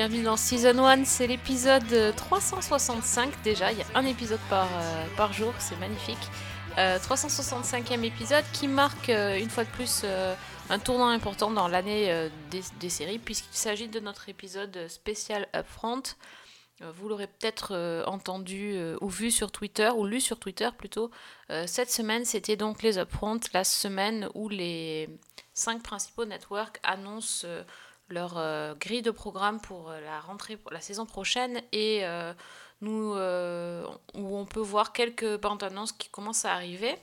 bienvenue dans Season 1, c'est l'épisode 365 déjà, il y a un épisode par, euh, par jour, c'est magnifique. Euh, 365e épisode qui marque euh, une fois de plus euh, un tournant important dans l'année euh, des, des séries puisqu'il s'agit de notre épisode spécial Upfront. Euh, Vous l'aurez peut-être euh, entendu euh, ou vu sur Twitter, ou lu sur Twitter plutôt. Euh, cette semaine, c'était donc les Upfront, la semaine où les cinq principaux networks annoncent euh, leur euh, grille de programme pour euh, la rentrée, pour la saison prochaine, et euh, nous, où on peut voir quelques bandes annonces qui commencent à arriver.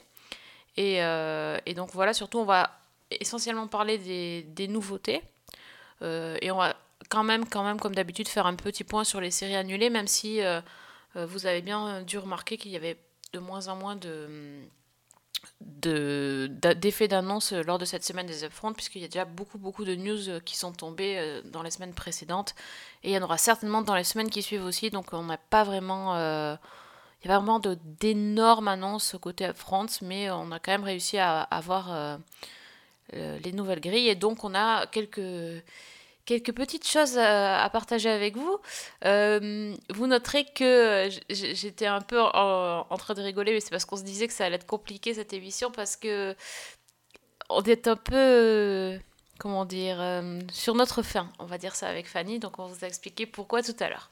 Et, et donc voilà, surtout on va essentiellement parler des, des nouveautés. Et on va quand même, quand même, comme d'habitude, faire un petit point sur les séries annulées, même si vous avez bien dû remarquer qu'il y avait de moins en moins de de- d'effets d'annonce lors de cette semaine des upfront puisqu'il y a déjà beaucoup beaucoup de news euh, qui sont tombées euh, dans les semaines précédentes. Et il y en aura certainement dans les semaines qui suivent aussi. Donc on n'a pas vraiment euh, il y a vraiment de- d'énormes annonces côté upfront mais on a quand même réussi à avoir euh, euh, les nouvelles grilles. Et donc on a quelques quelques petites choses à, partager avec vous. Euh, vous noterez que j- j'étais un peu en, train de rigoler, mais c'est parce qu'on se disait que ça allait être compliqué cette émission parce que on est un peu, euh, comment dire, euh, sur notre fin, on va dire ça avec Fanny, donc on vous expliquer pourquoi tout à l'heure.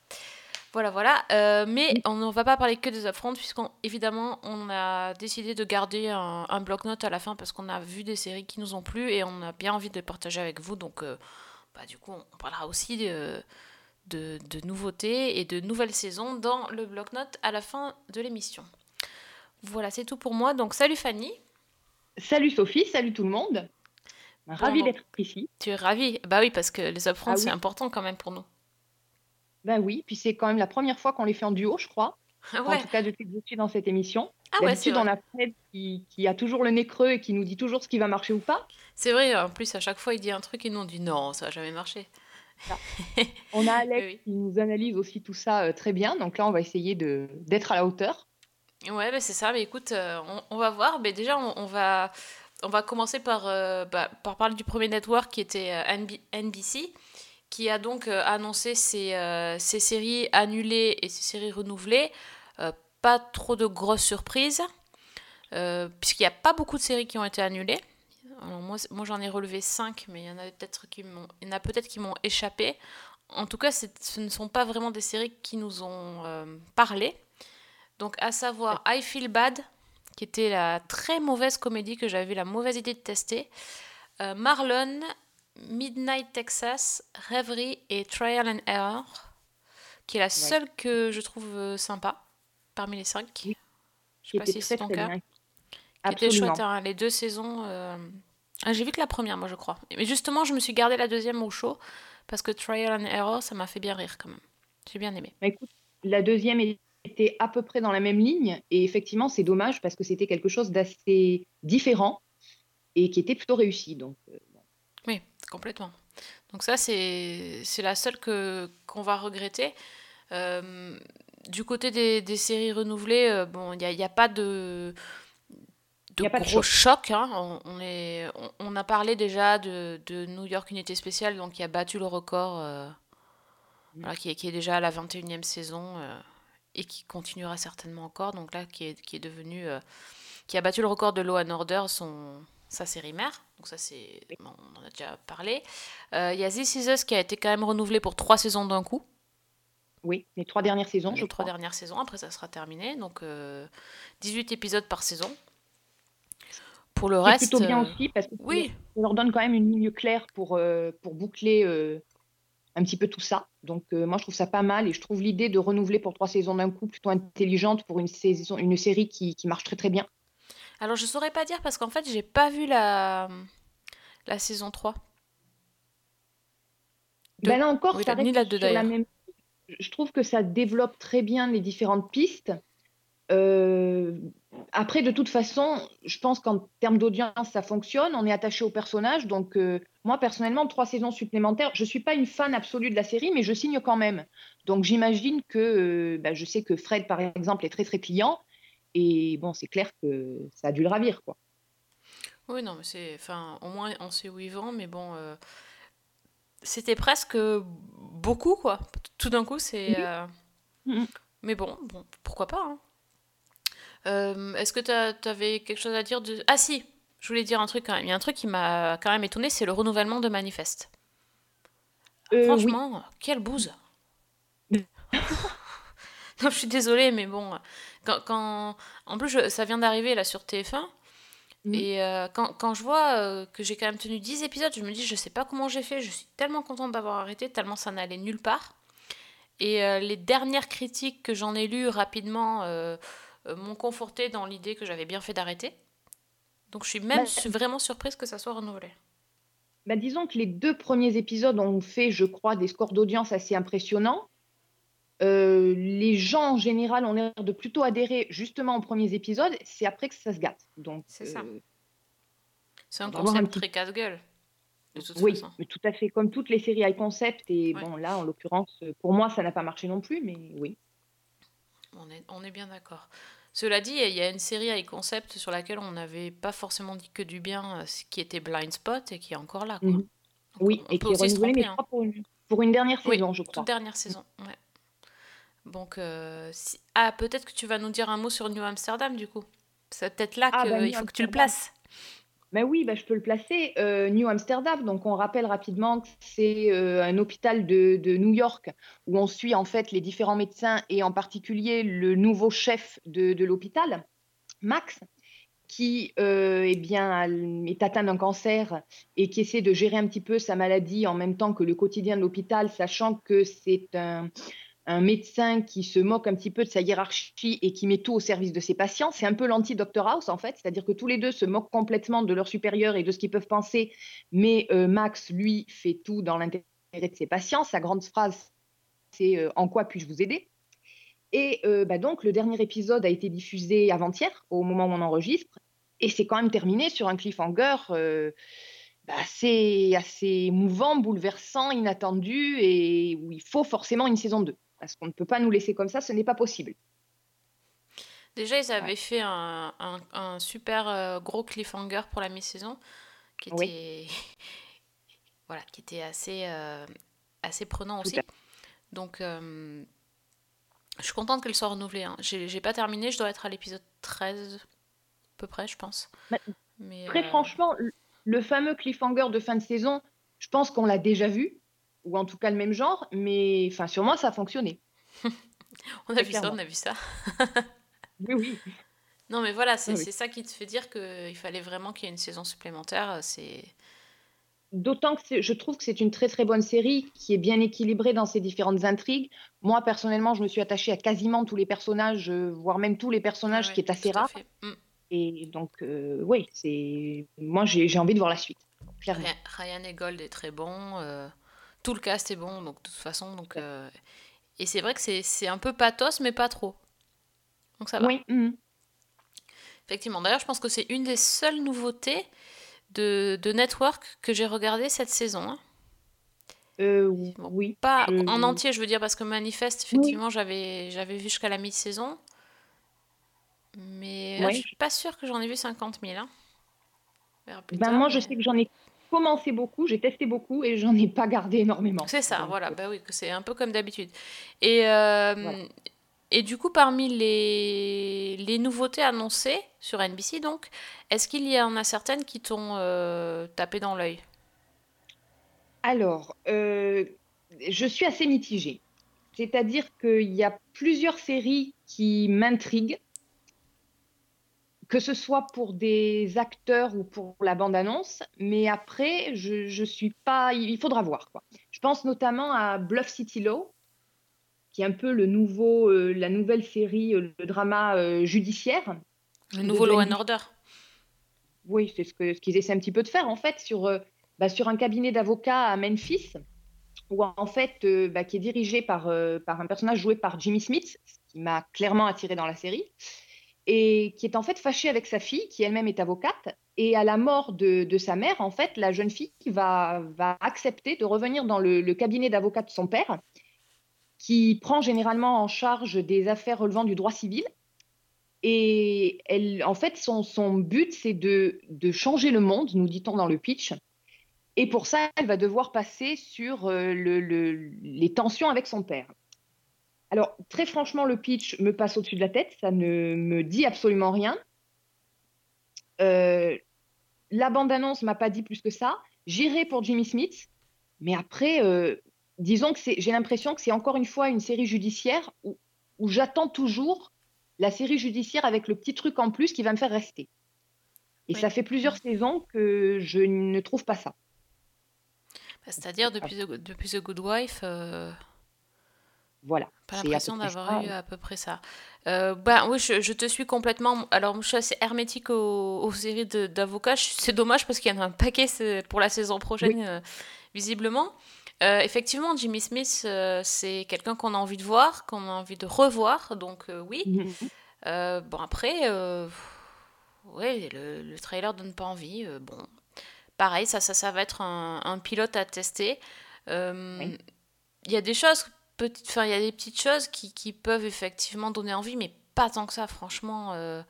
Voilà, voilà. Euh, mais on ne va pas parler que des upfronts, puisqu'évidemment, on a décidé de garder un, bloc-notes à la fin parce qu'on a vu des séries qui nous ont plu et on a bien envie de les partager avec vous. Donc, euh, bah, du coup, on parlera aussi de, de, de nouveautés et de nouvelles saisons dans le bloc-notes à la fin de l'émission. Voilà, c'est tout pour moi. Donc, salut Fanny. Salut Sophie, salut tout le monde. Ravi Bon, d'être ici. Tu es ravie Bah oui, parce que les upfronts, Ah c'est important quand même pour nous. Ben oui, puis c'est quand même la première fois qu'on les fait en duo, je crois. En tout cas, depuis que je suis dans cette émission. Ah ouais D'habitude, on vrai. a Fred qui, qui a toujours le nez creux et qui nous dit toujours ce qui va marcher ou pas. C'est vrai, en plus, à chaque fois, il dit un truc et nous, on dit non, ça va jamais marcher. On a Alex Oui, qui nous analyse aussi tout ça euh, très bien. Donc là, on va essayer de d'être à la hauteur. oui. Ouais, bah, c'est ça. Mais écoute, euh, on, on va voir. Mais déjà, on, on va, on va commencer par, euh, bah, par parler du premier network qui était NB- NBC, qui a donc annoncé ses, euh, ses séries annulées et ses séries renouvelées. Euh, pas trop de grosses surprises, euh, puisqu'il n'y a pas beaucoup de séries qui ont été annulées. Alors moi, moi j'en ai relevé 5, mais il y en a peut-être qui m'ont, il y en a peut-être qui m'ont échappé. En tout cas, ce ne sont pas vraiment des séries qui nous ont euh, parlé. Donc, à savoir I Feel Bad, qui était la très mauvaise comédie que j'avais eu la mauvaise idée de tester. Euh, Marlon, Midnight Texas, Rêverie et Trial and Error, qui est la seule que je trouve sympa parmi les cinq. Oui, Je sais pas si c'est ton cas. bien. Qui était Absolument. chouette, hein, les deux saisons. euh, ah, J'ai vu que la première, moi, je crois. Mais justement, je me suis gardé la deuxième au chaud parce que Trial and Error, ça m'a fait bien rire quand même. J'ai bien aimé. Bah, écoute, la deuxième était à peu près dans la même ligne. Et effectivement, c'est dommage parce que c'était quelque chose d'assez différent et qui était plutôt réussi. Donc, euh, Oui, complètement. Donc ça, c'est la seule qu'on va regretter. Euh, du côté des, des séries renouvelées, euh, bon, il n'y a, y a pas de, de Y a pas de gros chocs. hein. On, on est, on, on a parlé déjà de, de New York Unité Spéciale, donc qui a battu le record, euh, voilà, qui, est, qui est déjà à la 21e saison euh, et qui continuera certainement encore. Donc là, qui est, qui est devenu... euh, qui a battu le record de Law and Order, son, sa série mère. Donc ça, c'est... on en a déjà parlé. Euh, Il y a This Is Us qui a été quand même renouvelé pour trois saisons d'un coup. Oui, les trois dernières saisons, je les trois crois. dernières saisons. Après, ça sera terminé. Donc, euh, 18 épisodes par saison. Pour le C'est reste... plutôt bien euh, aussi parce que Oui, ça leur donne quand même une ligne claire pour, euh, pour boucler euh, un petit peu tout ça. Donc, euh, moi, je trouve ça pas mal et je trouve l'idée de renouveler pour trois saisons d'un coup plutôt intelligente pour une, saison, une série qui, qui marche très très bien. Alors, je saurais pas dire parce qu'en fait, j'ai pas vu la, la saison 3. Deux. Ben là encore, Oui, ça reste la sur la même. Je trouve que ça développe très bien les différentes pistes Euh, après, de toute façon, je pense qu'en termes d'audience, ça fonctionne. On est attaché au personnage. Donc, euh, moi, personnellement, trois saisons supplémentaires, je ne suis pas une fan absolue de la série, mais je signe quand même. Donc, j'imagine que, euh, bah, je sais que Fred, par exemple, est très, très client. Et bon, c'est clair que ça a dû le ravir, quoi. Oui, non, mais c'est. Enfin, au moins, on sait où ils vont, mais bon. C'était presque beaucoup, quoi. Tout d'un coup, c'est. euh, Mhm. Mais bon, bon, pourquoi pas, hein. Euh, Est-ce que t'as- t'avais quelque chose à dire de... Ah si, je voulais dire un truc quand même. Il y a un truc qui m'a quand même étonné, c'est le renouvellement de Manifeste. Euh, oui. Franchement, quelle bouse. non, je suis désolée, mais bon, quand, quand- en plus je- ça vient d'arriver là sur TF1 Mhm. et euh, quand, quand je vois euh, que j'ai quand même tenu 10 épisodes, je me dis je sais pas comment j'ai fait, je suis tellement contente d'avoir arrêté, tellement ça n'allait nulle part. Et euh, les dernières critiques que j'en ai lues rapidement m'ont conforté dans l'idée que j'avais bien fait d'arrêter. Donc je suis même Bah, su- vraiment surprise que ça soit renouvelé. Bah, disons que les deux premiers épisodes ont fait, je crois, des scores d'audience assez impressionnants. Euh, les gens en général ont l'air de plutôt adhérer justement aux premiers épisodes. C'est après que ça se gâte. Donc, C'est ça. euh, C'est un concept petit- très casse-gueule. Oui, façon. mais tout à fait comme toutes les séries high concept. Et Ouais. bon, là, en l'occurrence, pour moi, ça n'a pas marché non plus, mais oui. On est, on est bien d'accord. Cela dit, il y a une série high concept sur laquelle on n'avait pas forcément dit que du bien, euh, qui était Blind Spot et qui est encore là. Quoi. Mhm. Oui, on et qui est aussi se renouvelé, mais tromper. je hein. pour une, pour une dernière Oui, saison, je crois. toute dernière saison. Ouais. Donc, euh, si- ah, peut-être que tu vas nous dire un mot sur New Amsterdam du coup. C'est peut-être là Ah, qu'il bah, New faut que tu le places. Ben oui, ben je peux le placer. Euh, New Amsterdam, donc on rappelle rapidement que c'est euh, un hôpital de, de New York où on suit en fait les différents médecins et en particulier le nouveau chef de, de l'hôpital, Max, qui euh, eh bien, est atteint d'un cancer et qui essaie de gérer un petit peu sa maladie en même temps que le quotidien de l'hôpital, sachant que c'est un, un médecin qui se moque un petit peu de sa hiérarchie et qui met tout au service de ses patients. C'est un peu l'anti-Dr House, en fait, c'est-à-dire que tous les deux se moquent complètement de leurs supérieurs et de ce qu'ils peuvent penser, mais euh, Max, lui, fait tout dans l'intérêt de ses patients. Sa grande phrase, c'est euh, En quoi puis-je vous aider? Et euh, bah donc, le dernier épisode a été diffusé avant-hier, au moment où on enregistre, et c'est quand même terminé sur un cliffhanger. bah, assez, assez émouvant, bouleversant, inattendu, et où il faut forcément une saison 2. Parce qu'on ne peut pas nous laisser comme ça, ce n'est pas possible. Déjà, ils avaient fait un, un- un super euh, gros cliffhanger pour la mi-saison qui était, Oui. voilà, qui était assez, euh, assez prenant Tout aussi. Donc, euh, je suis contente qu'elle soit renouvelée. Hein. J'ai pas terminé, je dois être à l'épisode 13, à peu près, je pense. Mais Mais, Très euh, franchement, le fameux cliffhanger de fin de saison, je pense qu'on l'a déjà vu, ou en tout cas le même genre, mais enfin, sur moi, ça a fonctionné. on a vu ça, on a vu ça. Oui, oui. Non, mais voilà, c'est Ah oui. ça qui te fait dire qu'il fallait vraiment qu'il y ait une saison supplémentaire. C'est D'autant que je trouve que c'est une très très bonne série qui est bien équilibrée dans ses différentes intrigues. Moi, personnellement, je me suis attachée à quasiment tous les personnages, euh, voire même tous les personnages, Ouais, qui est assez rare. Mm. Et donc, euh, oui, c'est moi, j'ai j'ai envie de voir la suite, clairement. Ryan, Ryan et Gold est très bon. euh, tout le cast est bon, donc de toute façon. Donc, euh, et c'est vrai que c'est c'est un peu pathos, mais pas trop. Donc ça va. Oui, mhm. Effectivement. D'ailleurs, je pense que c'est une des seules nouveautés de, de Network que j'ai regardé cette saison. hein. Euh, Bon, oui. Pas en entier, je veux dire, parce que Manifeste, effectivement, j'avais j'avais vu jusqu'à la mi-saison. Mais Ouais. je suis pas sûre que j'en ai vu 50 000. hein. Ben, tard, moi, je sais que j'en ai commencé beaucoup, j'ai testé beaucoup et j'en ai pas gardé énormément. C'est ça, Donc, voilà, euh, bah oui, c'est un peu comme d'habitude. Et, euh, Voilà. et du coup, parmi les, les nouveautés annoncées sur NBC, donc, est-ce qu'il y en a certaines qui t'ont euh, tapé dans l'œil? Alors, euh, je suis assez mitigée. C'est-à-dire qu'il y a plusieurs séries qui m'intriguent, que ce soit pour des acteurs ou pour la bande-annonce, mais après, je, je suis pas. Il faudra voir, quoi. Je pense notamment à Bluff City Law, qui est un peu le nouveau, euh, la nouvelle série, euh, le drama euh, judiciaire. Le nouveau Law and. Order Oui, c'est ce qu'ils essaient un petit peu de faire en fait sur, bah, sur un cabinet d'avocats à Memphis, où en fait, bah, qui est dirigé par, par un personnage joué par Jimmy Smith, ce qui m'a clairement attiré dans la série. Et qui est en fait fâché avec sa fille, qui elle-même est avocate. Et à la mort de, sa mère, en fait, la jeune fille va, accepter de revenir dans le, cabinet d'avocat de son père, qui prend généralement en charge des affaires relevant du droit civil. Et en fait, son, but, c'est de, changer le monde, nous dit-on dans le pitch. Et pour ça, elle va devoir passer sur euh, le, le, les tensions avec son père. Alors, très franchement, le pitch me passe au-dessus de la tête, ça ne me dit absolument rien. Euh, la bande-annonce m'a pas dit plus que ça. J'irai pour Jimmy Smith, mais après, euh, disons que j'ai l'impression que c'est encore une fois une série judiciaire où, où j'attends toujours la série judiciaire avec le petit truc en plus qui va me faire rester. Et oui. ça fait plusieurs saisons que je ne trouve pas ça. Bah, C'est-à-dire depuis, depuis The Good Wife. Euh... Voilà. Pas l'impression d'avoir eu à peu près ça. Euh, bah, oui, je, je, te suis complètement. Alors, je suis assez hermétique aux, aux séries d'avocats. C'est dommage parce qu'il y en a un paquet pour la saison prochaine, oui. euh, visiblement. Euh, effectivement, Jimmy Smith, euh, c'est quelqu'un qu'on a envie de voir, qu'on a envie de revoir. Donc, oui. Mm -hmm. bon, après, ouais, le, le, trailer donne pas envie. bon, pareil, ça, ça, ça va être un, un pilote à tester. Il oui. y a des choses petite, enfin, il y a des petites choses qui, qui, peuvent effectivement donner envie, mais pas tant que ça, franchement. Euh,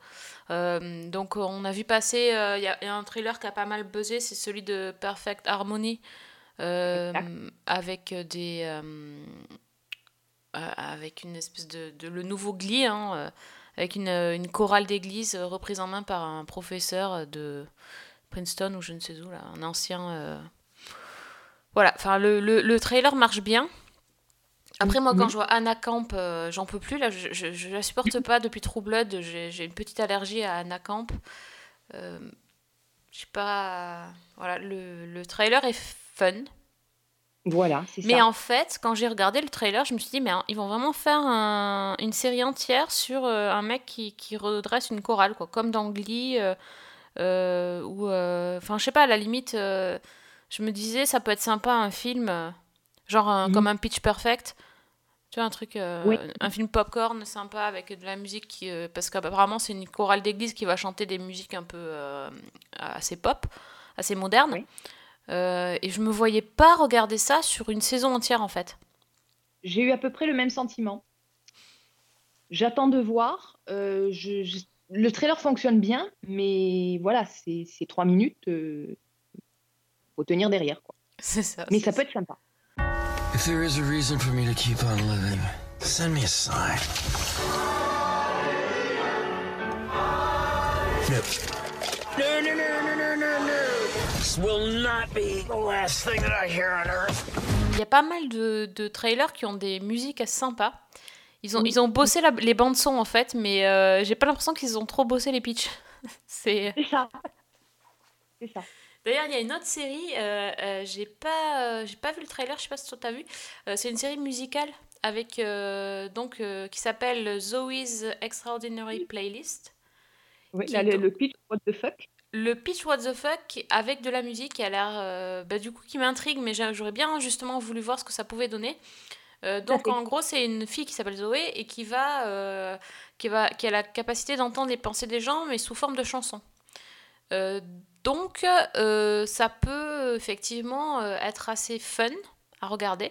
euh, donc, on a vu passer, euh, il y, y, a un trailer qui a pas mal buzzé, c'est celui de Perfect Harmony, avec des. avec une espèce de. de le nouveau Glee, hein, avec une, une chorale d'église reprise en main par un professeur de Princeton ou je ne sais où, là, un ancien. Voilà, enfin, le, le, le trailer marche bien. Après, moi, quand je vois Anna Camp, euh, j'en peux plus. Là, je, je, je, la supporte pas depuis True Blood. J'ai une petite allergie à Anna Camp. Euh, je sais pas. Voilà, le, le, trailer est fun. Voilà, c'est ça. Mais en fait, quand j'ai regardé le trailer, je me suis dit, mais hein, ils vont vraiment faire un, une série entière sur euh, un mec qui, qui, redresse une chorale, quoi, comme dans Glee. Euh, ou. Enfin, je sais pas, à la limite, je me disais, ça peut être sympa un film. Genre un, mmh. comme un Pitch Perfect. Tu vois, un truc, euh, oui. un film popcorn sympa avec de la musique qui, euh, parce qu'apparemment c'est une chorale d'église qui va chanter des musiques un peu euh, assez pop, assez modernes. Oui. et je me voyais pas regarder ça sur une saison entière en fait. J'ai eu à peu près le même sentiment. J'attends de voir. Je, je, le trailer fonctionne bien, mais voilà, c'est trois minutes. faut tenir derrière quoi. C'est ça. Mais ça peut être sympa. If there is a reason for me to keep on living, send me a sign. No. No, no, no, no, no, no, no. This will not be the last thing that I hear on earth. Il y a pas mal de, de trailers qui ont des musiques assez sympas. Ils ont, oui. ils ont bossé la, les bandes son en fait, mais euh, j'ai pas l'impression qu'ils ont trop bossé les pitchs. C'est ça. C'est ça. D'ailleurs, il y a une autre série, euh, euh, j'ai pas, euh, j'ai pas vu le trailer, je sais pas si toi t'as vu. c'est une série musicale avec euh, donc qui s'appelle Zoe's Extraordinary Playlist. Oui, là, le, le, pitch What the fuck? Le pitch What the fuck avec de la musique qui a l'air, bah, du coup, qui m'intrigue, mais j'aurais bien justement voulu voir ce que ça pouvait donner. donc en gros, c'est une fille qui s'appelle Zoé et qui va, qui va, qui a la capacité d'entendre les pensées des gens, mais sous forme de chansons. Euh, donc, euh, ça peut effectivement euh, être assez fun à regarder.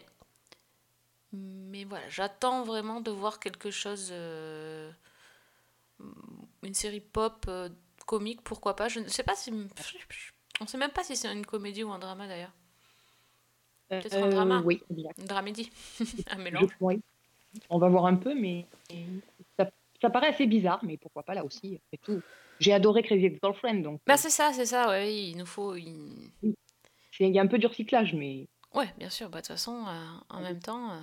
Mais voilà, j'attends vraiment de voir quelque chose, euh, une série pop euh, comique, pourquoi pas. Je ne sais pas si. On ne sait même pas si c'est une comédie ou un drama d'ailleurs. Peut-être un drama. Oui, Une dramédie. un mélange. Je, oui. On va voir un peu, mais ça, ça paraît assez bizarre, mais pourquoi pas là aussi, et tout. J'ai adoré Crazy Ex-Girlfriend. Donc... Bah, c'est ça, c'est ça, ouais, il nous faut. Il... Il y a un peu du recyclage, mais. Ouais, bien sûr, bah, de toute façon, euh, en même temps, euh,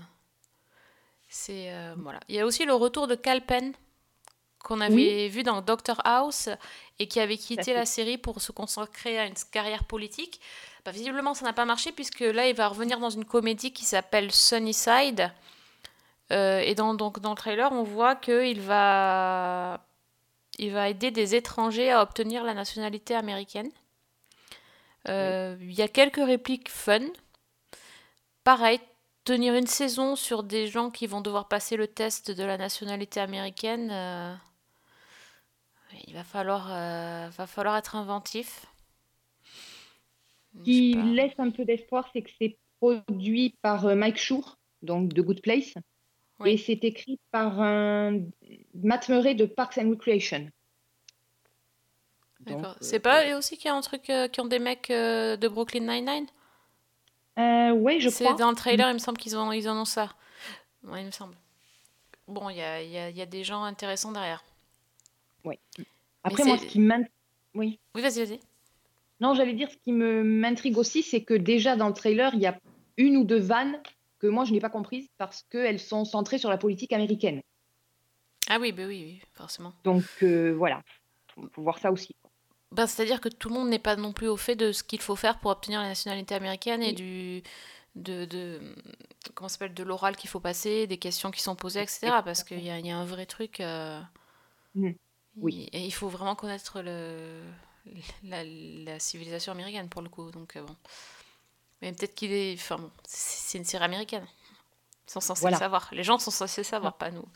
c'est. Euh, voilà. Il y a aussi le retour de Calpen, qu'on avait oui. vu dans Doctor House, et qui avait quitté la série pour se consacrer à une carrière politique. Bah, visiblement, ça n'a pas marché, puisque là, il va revenir dans une comédie qui s'appelle Sunnyside. et dans, donc, dans le trailer, on voit qu'il va il va aider des étrangers à obtenir la nationalité américaine. Euh, il y a quelques répliques fun. Pareil, tenir une saison sur des gens qui vont devoir passer le test de la nationalité américaine, euh, Il va falloir, euh, va falloir être inventif. Ce qui laisse un peu d'espoir, c'est que c'est produit par Mike Schur, donc de Good Place, Oui. et c'est écrit par un Matt Murray de Parks and Recreation. D'accord. euh, C'est pas eux aussi qui ont un truc, euh, qui ont des mecs euh, de Brooklyn Nine-Nine? euh, ouais, je C'est crois. dans le trailer, il me semble qu'ils ont, ils en ont ça. Ouais, il me semble. Bon, il y a, y a- y a des gens intéressants derrière. Mais Après, moi, c'est- ce qui m'int- oui. Oui, vas-y, vas-y. Non, j'allais dire, ce qui me m'intrigue aussi, c'est que déjà dans le trailer, il y a une ou deux vannes que moi, je n'ai pas comprises parce qu'elles sont centrées sur la politique américaine. Ah oui, bah oui, oui, forcément. Donc, euh, voilà, faut, faut voir ça aussi. Bah, c'est-à-dire que tout le monde n'est pas non plus au fait de ce qu'il faut faire pour obtenir la nationalité américaine et Oui. du de, de comment s'appelle de l'oral qu'il faut passer, des questions qui sont posées, etc. Parce qu'il y a, il y a un vrai truc. euh, Mhm. Oui. il- Et il faut vraiment connaître le la, la civilisation américaine pour le coup. Donc euh, bon, mais peut-être qu'il est. Enfin bon, c'est une série américaine. Ils sont censés Voilà. le savoir. Les gens sont censés savoir, pas nous,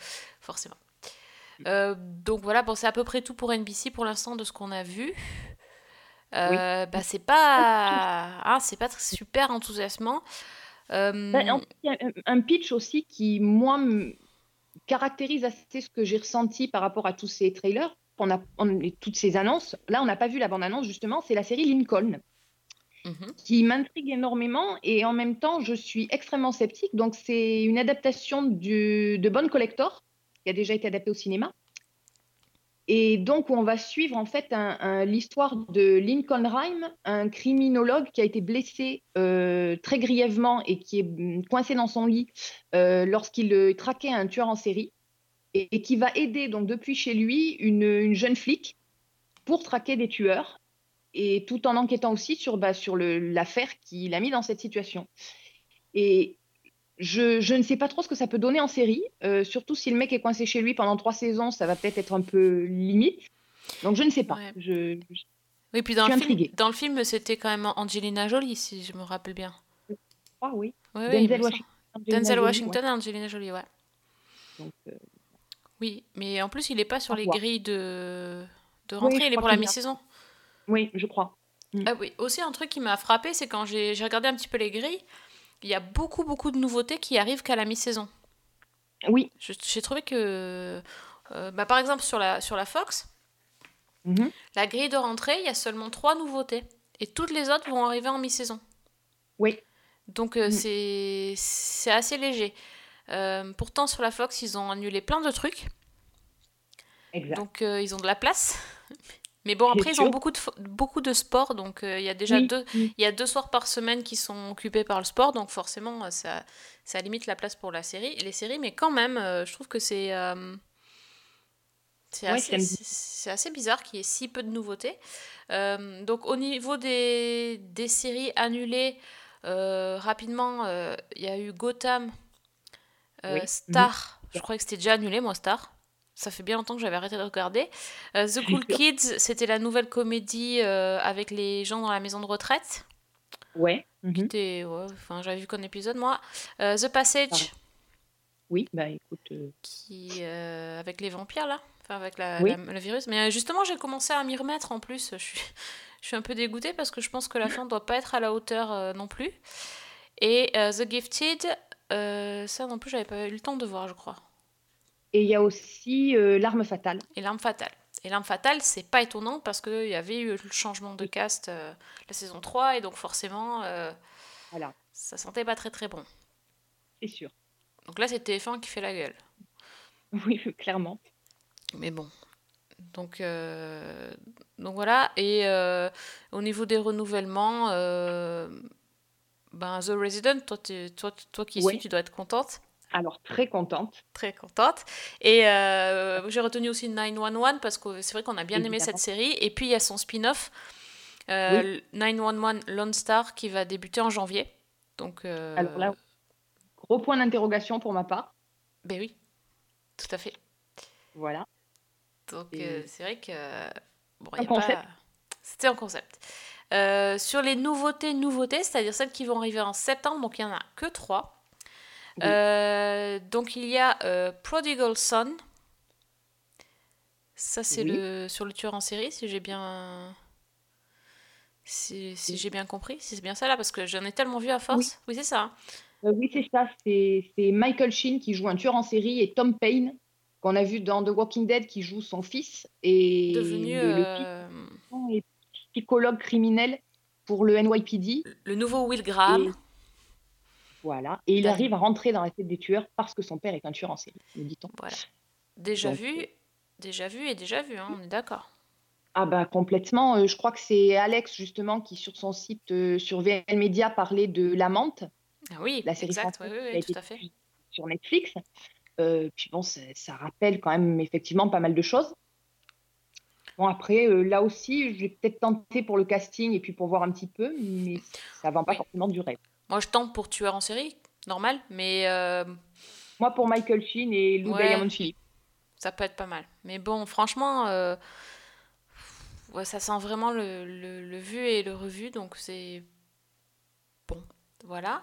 forcément. Euh, donc voilà, bon, c'est à peu près tout pour NBC pour l'instant de ce qu'on a vu. Euh, bah, c'est pas, ah, c'est pas super enthousiasmant. Euh, fait, il y a un- pitch aussi qui, moi, caractérise assez ce que j'ai ressenti par rapport à tous ces trailers, on a, on- toutes ces annonces. Là, on n'a pas vu la bande-annonce, justement, c'est la série Lincoln, mhm. qui m'intrigue énormément et en même temps, je suis extrêmement sceptique. Donc, c'est une adaptation du, de Bonne Collector, qui a déjà été adapté au cinéma. Et donc, on va suivre en fait l'histoire de Lincoln Rhyme, un criminologue qui a été blessé euh, très grièvement et qui est mm, coincé dans son lit euh, lorsqu'il euh, traquait un tueur en série et, qui va aider donc depuis chez lui une, une jeune flic pour traquer des tueurs et tout en enquêtant aussi sur, bah, sur l'affaire qui l'a mis dans cette situation. Et je, je ne sais pas trop ce que ça peut donner en série, euh, surtout si le mec est coincé chez lui pendant trois saisons, ça va peut-être être un peu limite. Donc je ne sais pas. Ouais. Je, je- Oui, puis dans le, film, dans le film, c'était quand même Angelina Jolie, si je me rappelle bien. crois, oui. Oui, Denzel. Washington. Angelina Denzel Jolie, Washington et Angelina Jolie, ouais. ouais. Donc, euh, Oui, mais en plus, il n'est pas sur les grilles de, de rentrée, il est pour la mi-saison. oui, je crois. Ah oui, aussi un truc qui m'a frappé, c'est quand j'ai regardé un petit peu les grilles, il y a beaucoup, beaucoup de nouveautés qui arrivent qu'à la mi-saison. Oui. J'ai trouvé que, euh, bah, par exemple, sur la, sur la Fox, Mhm. la grille de rentrée, il y a seulement trois nouveautés. Et toutes les autres vont arriver en mi-saison. Oui. Donc euh, Mm. c'est c'est assez léger. Euh, pourtant, sur la Fox, ils ont annulé plein de trucs. Exact. Donc ils ont de la place. Mais bon, après, ils ont beaucoup de, beaucoup de sport. Donc euh, il y a déjà Oui, deux, oui. il y a deux soirs par semaine qui sont occupés par le sport. Donc forcément, euh, ça, ça limite la place pour la série, les séries. Mais quand même, euh, je trouve que c'est euh, c'est Ouais, assez, assez bizarre qu'il y ait si peu de nouveautés. Donc au niveau des, des séries annulées, rapidement, il y a eu Gotham, Oui. Mhm. Star. Je croyais que c'était déjà annulé, moi, Star. Ça fait bien longtemps que j'avais arrêté de regarder. Euh, The Cool. Kids, c'était la nouvelle comédie euh, avec les gens dans la maison de retraite. Ouais. mhm. C'était, ouais, enfin, j'avais vu qu'un épisode, moi. Euh, The Passage. Oui, bah écoute. qui, avec les vampires, là. Enfin, avec la, Oui. la- le virus. Mais justement, j'ai commencé à m'y remettre en plus. Je suis, je suis un peu dégoûtée parce que je pense que la fin ne doit pas être à la hauteur non plus. Et The Gifted, ça non plus, j'avais pas eu le temps de voir, je crois. Et il y a aussi euh, L'arme fatale. Et L'arme fatale. Et L'arme fatale, c'est pas étonnant parce qu'il y avait eu le changement de cast euh, la saison 3 et donc forcément, euh, Voilà, ça sentait pas très très bon. c'est sûr. Donc là, c'est TF1 qui fait la gueule. Oui, clairement. Mais bon. Donc, euh, donc voilà. Et au niveau des renouvellements, ben, The Resident, toi, toi, toi qui Oui. suis, tu dois être contente. Alors, très contente. Très contente. Et euh, j'ai retenu aussi 911 parce que c'est vrai qu'on a bien aimé cette série. Et puis il y a son spin-off, euh, 911 Lone Star, qui va débuter en janvier. Donc, euh, Alors là, gros point d'interrogation pour ma part. ben oui, tout à fait. Voilà. Donc Et- euh, c'est vrai que bon, Un y a concept. pas... c'était un concept. Sur les nouveautés, nouveautés, c'est-à-dire celles qui vont arriver en septembre, donc il y en a que trois. Oui. Euh, donc il y a euh, Prodigal Son, Ça, c'est Oui. le sur le tueur en série, si j'ai bien. Si, j'ai bien compris, si c'est bien ça là, parce que j'en ai tellement vu à force. Oui, c'est ça. hein. Euh, oui, c'est ça. C'est c'est Michael Sheen qui joue un tueur en série et Tom Payne, qu'on a vu dans The Walking Dead, qui joue son fils. Et Devenu le, euh, psychologue criminel pour le NYPD. le nouveau Will Graham. Et, voilà. Et il arrive à rentrer dans la tête des tueurs parce que son père est un tueur en série, me dit-on. Voilà. Déjà Donc, vu, déjà vu et déjà vu, hein, on est d'accord. Ah bah complètement. Euh, je crois que c'est Alex justement qui sur son site euh, sur VL Media parlait de La Menthe, Ah oui, la série exact, oui, tout à fait. sur Netflix. Euh, puis bon, ça, ça rappelle quand même effectivement pas mal de choses. Bon après, euh, là aussi, je vais peut-être tenter pour le casting et puis pour voir un petit peu, mais ça vend pas forcément du rêve. Moi, je tente pour tueur en série, normal, mais euh, Moi pour Michael Sheen et Lou Ouais. Diamond Philippe. ça peut être pas mal. Mais bon, franchement, euh, ouais, ça sent vraiment le, le- le vu et le revu, donc c'est bon. Voilà.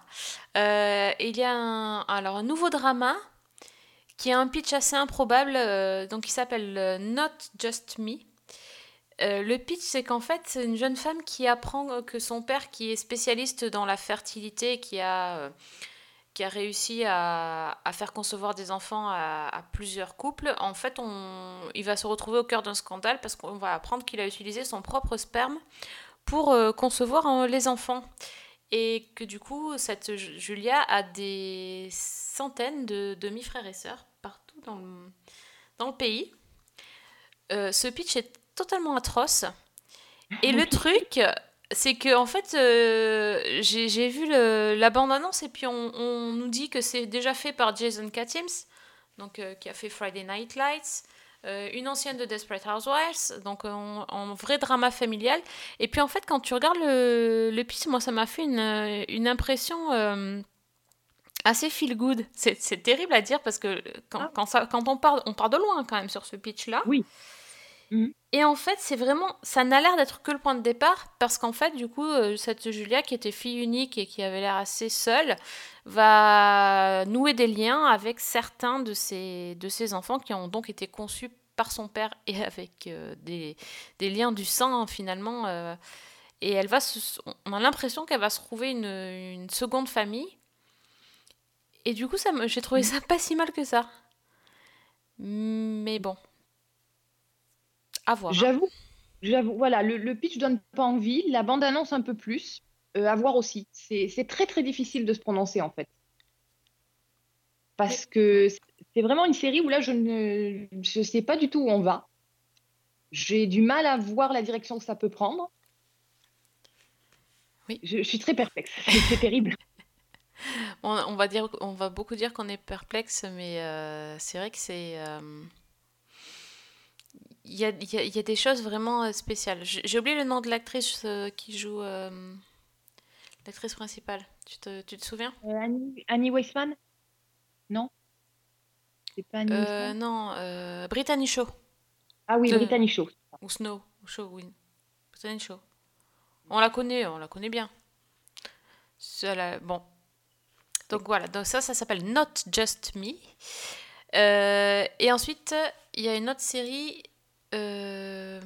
Euh, il y a un, alors, un nouveau drama qui a un pitch assez improbable, donc il s'appelle Not Just Me. Euh, le pitch, c'est qu'en fait, c'est une jeune femme qui apprend que son père, qui est spécialiste dans la fertilité, qui a, euh, qui a réussi à, à faire concevoir des enfants à, plusieurs couples, en fait, on, il va se retrouver au cœur d'un scandale parce qu'on va apprendre qu'il a utilisé son propre sperme pour euh, concevoir les enfants. Et que du coup, cette Ju- Julia a des centaines de demi-frères et sœurs partout dans le, dans le pays. Ce pitch est totalement atroce. Et le truc, c'est que en fait, euh, j'ai vu le- la bande-annonce et puis on, on nous dit que c'est déjà fait par Jason Katims, donc, euh, qui a fait Friday Night Lights, euh, une ancienne de Desperate Housewives, donc en, en vrai drama familial. Et puis en fait, quand tu regardes le, le pitch, moi ça m'a fait une, une impression assez feel good. C'est c'est terrible à dire parce que quand, Ah. quand, ça, quand on, part, on part de loin quand même sur ce pitch-là. Oui. Mhm. Et en fait, c'est vraiment, ça n'a l'air d'être que le point de départ, parce qu'en fait, du coup, euh, cette Julia, qui était fille unique et qui avait l'air assez seule, va nouer des liens avec certains de ses, de ses enfants qui ont donc été conçus par son père et avec euh, des, des liens du sang, finalement. euh, et elle va se- on a l'impression qu'elle va se trouver une, une seconde famille. Et du coup, ça j'ai trouvé ça pas si mal que ça. Mais bon. À voir. hein. J'avoue, j'avoue, voilà, le, le pitch donne pas envie, la bande-annonce un peu plus, euh, à voir aussi. C'est très très difficile de se prononcer en fait. Parce que c'est vraiment une série où là je ne je sais pas du tout où on va. J'ai du mal à voir la direction que ça peut prendre. Oui. Je, je suis très perplexe, c'est c'est terrible. On, on va dire, on va beaucoup dire qu'on est perplexe, mais euh, c'est vrai que c'est. euh, Il y a, y a- y a des choses vraiment euh, spéciales. J'ai oublié le nom de l'actrice euh, qui joue euh, l'actrice principale. Tu te, tu te souviens? Euh, Annie, Annie Weissman? Non? C'est pas Annie Euh? Non, Brittany Shaw. Ah oui, de- Brittany Shaw. Ou Snow. Ou Shaw, oui. Brittany Shaw. On la connaît, on la connaît bien. Bon. Donc voilà, donc ça, ça s'appelle Not Just Me. Et ensuite, il y a une autre série. Euh...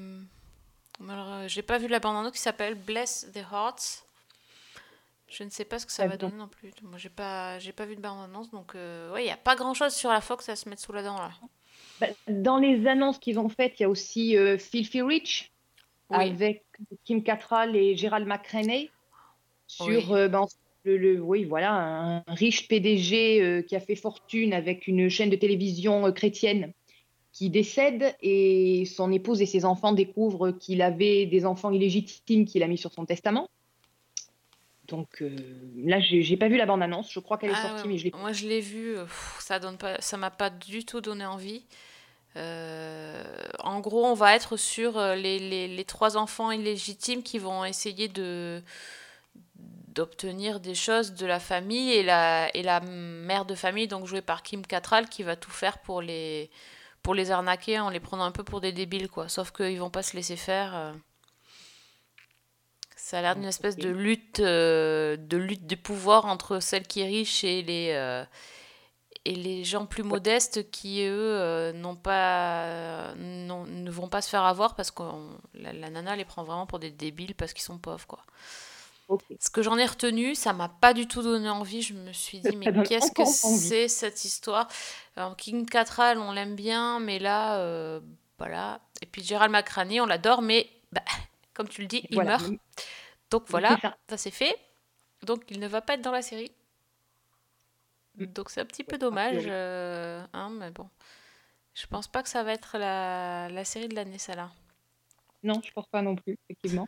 Alors, euh, j'ai pas vu la bande-annonce qui s'appelle Bless the Hearts. Je ne sais pas ce que ça Ah va bon. donner non plus. Moi, j'ai pas, j'ai pas vu de bande-annonce, donc euh, ouais, il y a pas grand-chose sur la Fox à se mettre sous la dent là. Bah, dans les annonces qu'ils ont faites, il y a aussi euh, Filthy Rich Oui. avec Kim Cattrall et Gerald McRaney sur Oui. euh, ben, le, le- oui, voilà, un riche PDG qui a fait fortune avec une chaîne de télévision chrétienne qui décède et son épouse et ses enfants découvrent qu'il avait des enfants illégitimes qu'il a mis sur son testament. Donc euh, là, j'ai pas vu la bande-annonce. Je crois qu'elle est Ah sortie, ouais, mais je l'ai Moi, je l'ai vu, euh, ça donne pas, ça m'a pas du tout donné envie. Euh, en gros, on va être sur les, les- les trois enfants illégitimes qui vont essayer de d'obtenir des choses de la famille et la, et la mère de famille, donc jouée par Kim Cattrall, qui va tout faire pour les, pour les arnaquer en les prenant un peu pour des débiles, quoi. Sauf qu'ils vont pas se laisser faire. euh. Ça a l'air d'une espèce de lutte, euh, de lutte de pouvoir entre celle qui est riche et les, euh, et les gens plus modestes qui, eux, euh, n'ont pas, non- ne vont pas se faire avoir parce que la, la nana les prend vraiment pour des débiles parce qu'ils sont pauvres, quoi. Ce que j'en ai retenu, ça m'a pas du tout donné envie. Je me suis dit, Ça mais qu'est-ce que c'est cette histoire? Alors, King Cattrall, on l'aime bien, mais là, euh, voilà. Et puis Gérald McRaney, on l'adore, mais bah, comme tu le dis, il meurt. Donc voilà, ça. ça c'est fait. Donc il ne va pas être dans la série. Mm. Donc c'est un petit peu dommage, euh, hein, mais bon. Je pense pas que ça va être la, la série de l'année, celle-là. Non, je pense pas non plus, effectivement.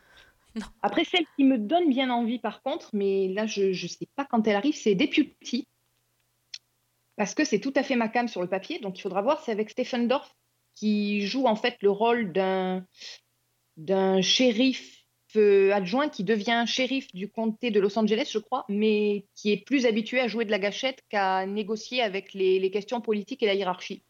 Non. Après, celle qui me donne bien envie, par contre, mais là, je ne sais pas quand elle arrive, c'est Deputy. Parce que c'est tout à fait ma cam sur le papier. Donc, il faudra voir. C'est avec Stephen Dorff qui joue en fait le rôle d'un d'un shérif euh, adjoint qui devient shérif du comté de Los Angeles, je crois, mais qui est plus habitué à jouer de la gâchette qu'à négocier avec les, les questions politiques et la hiérarchie.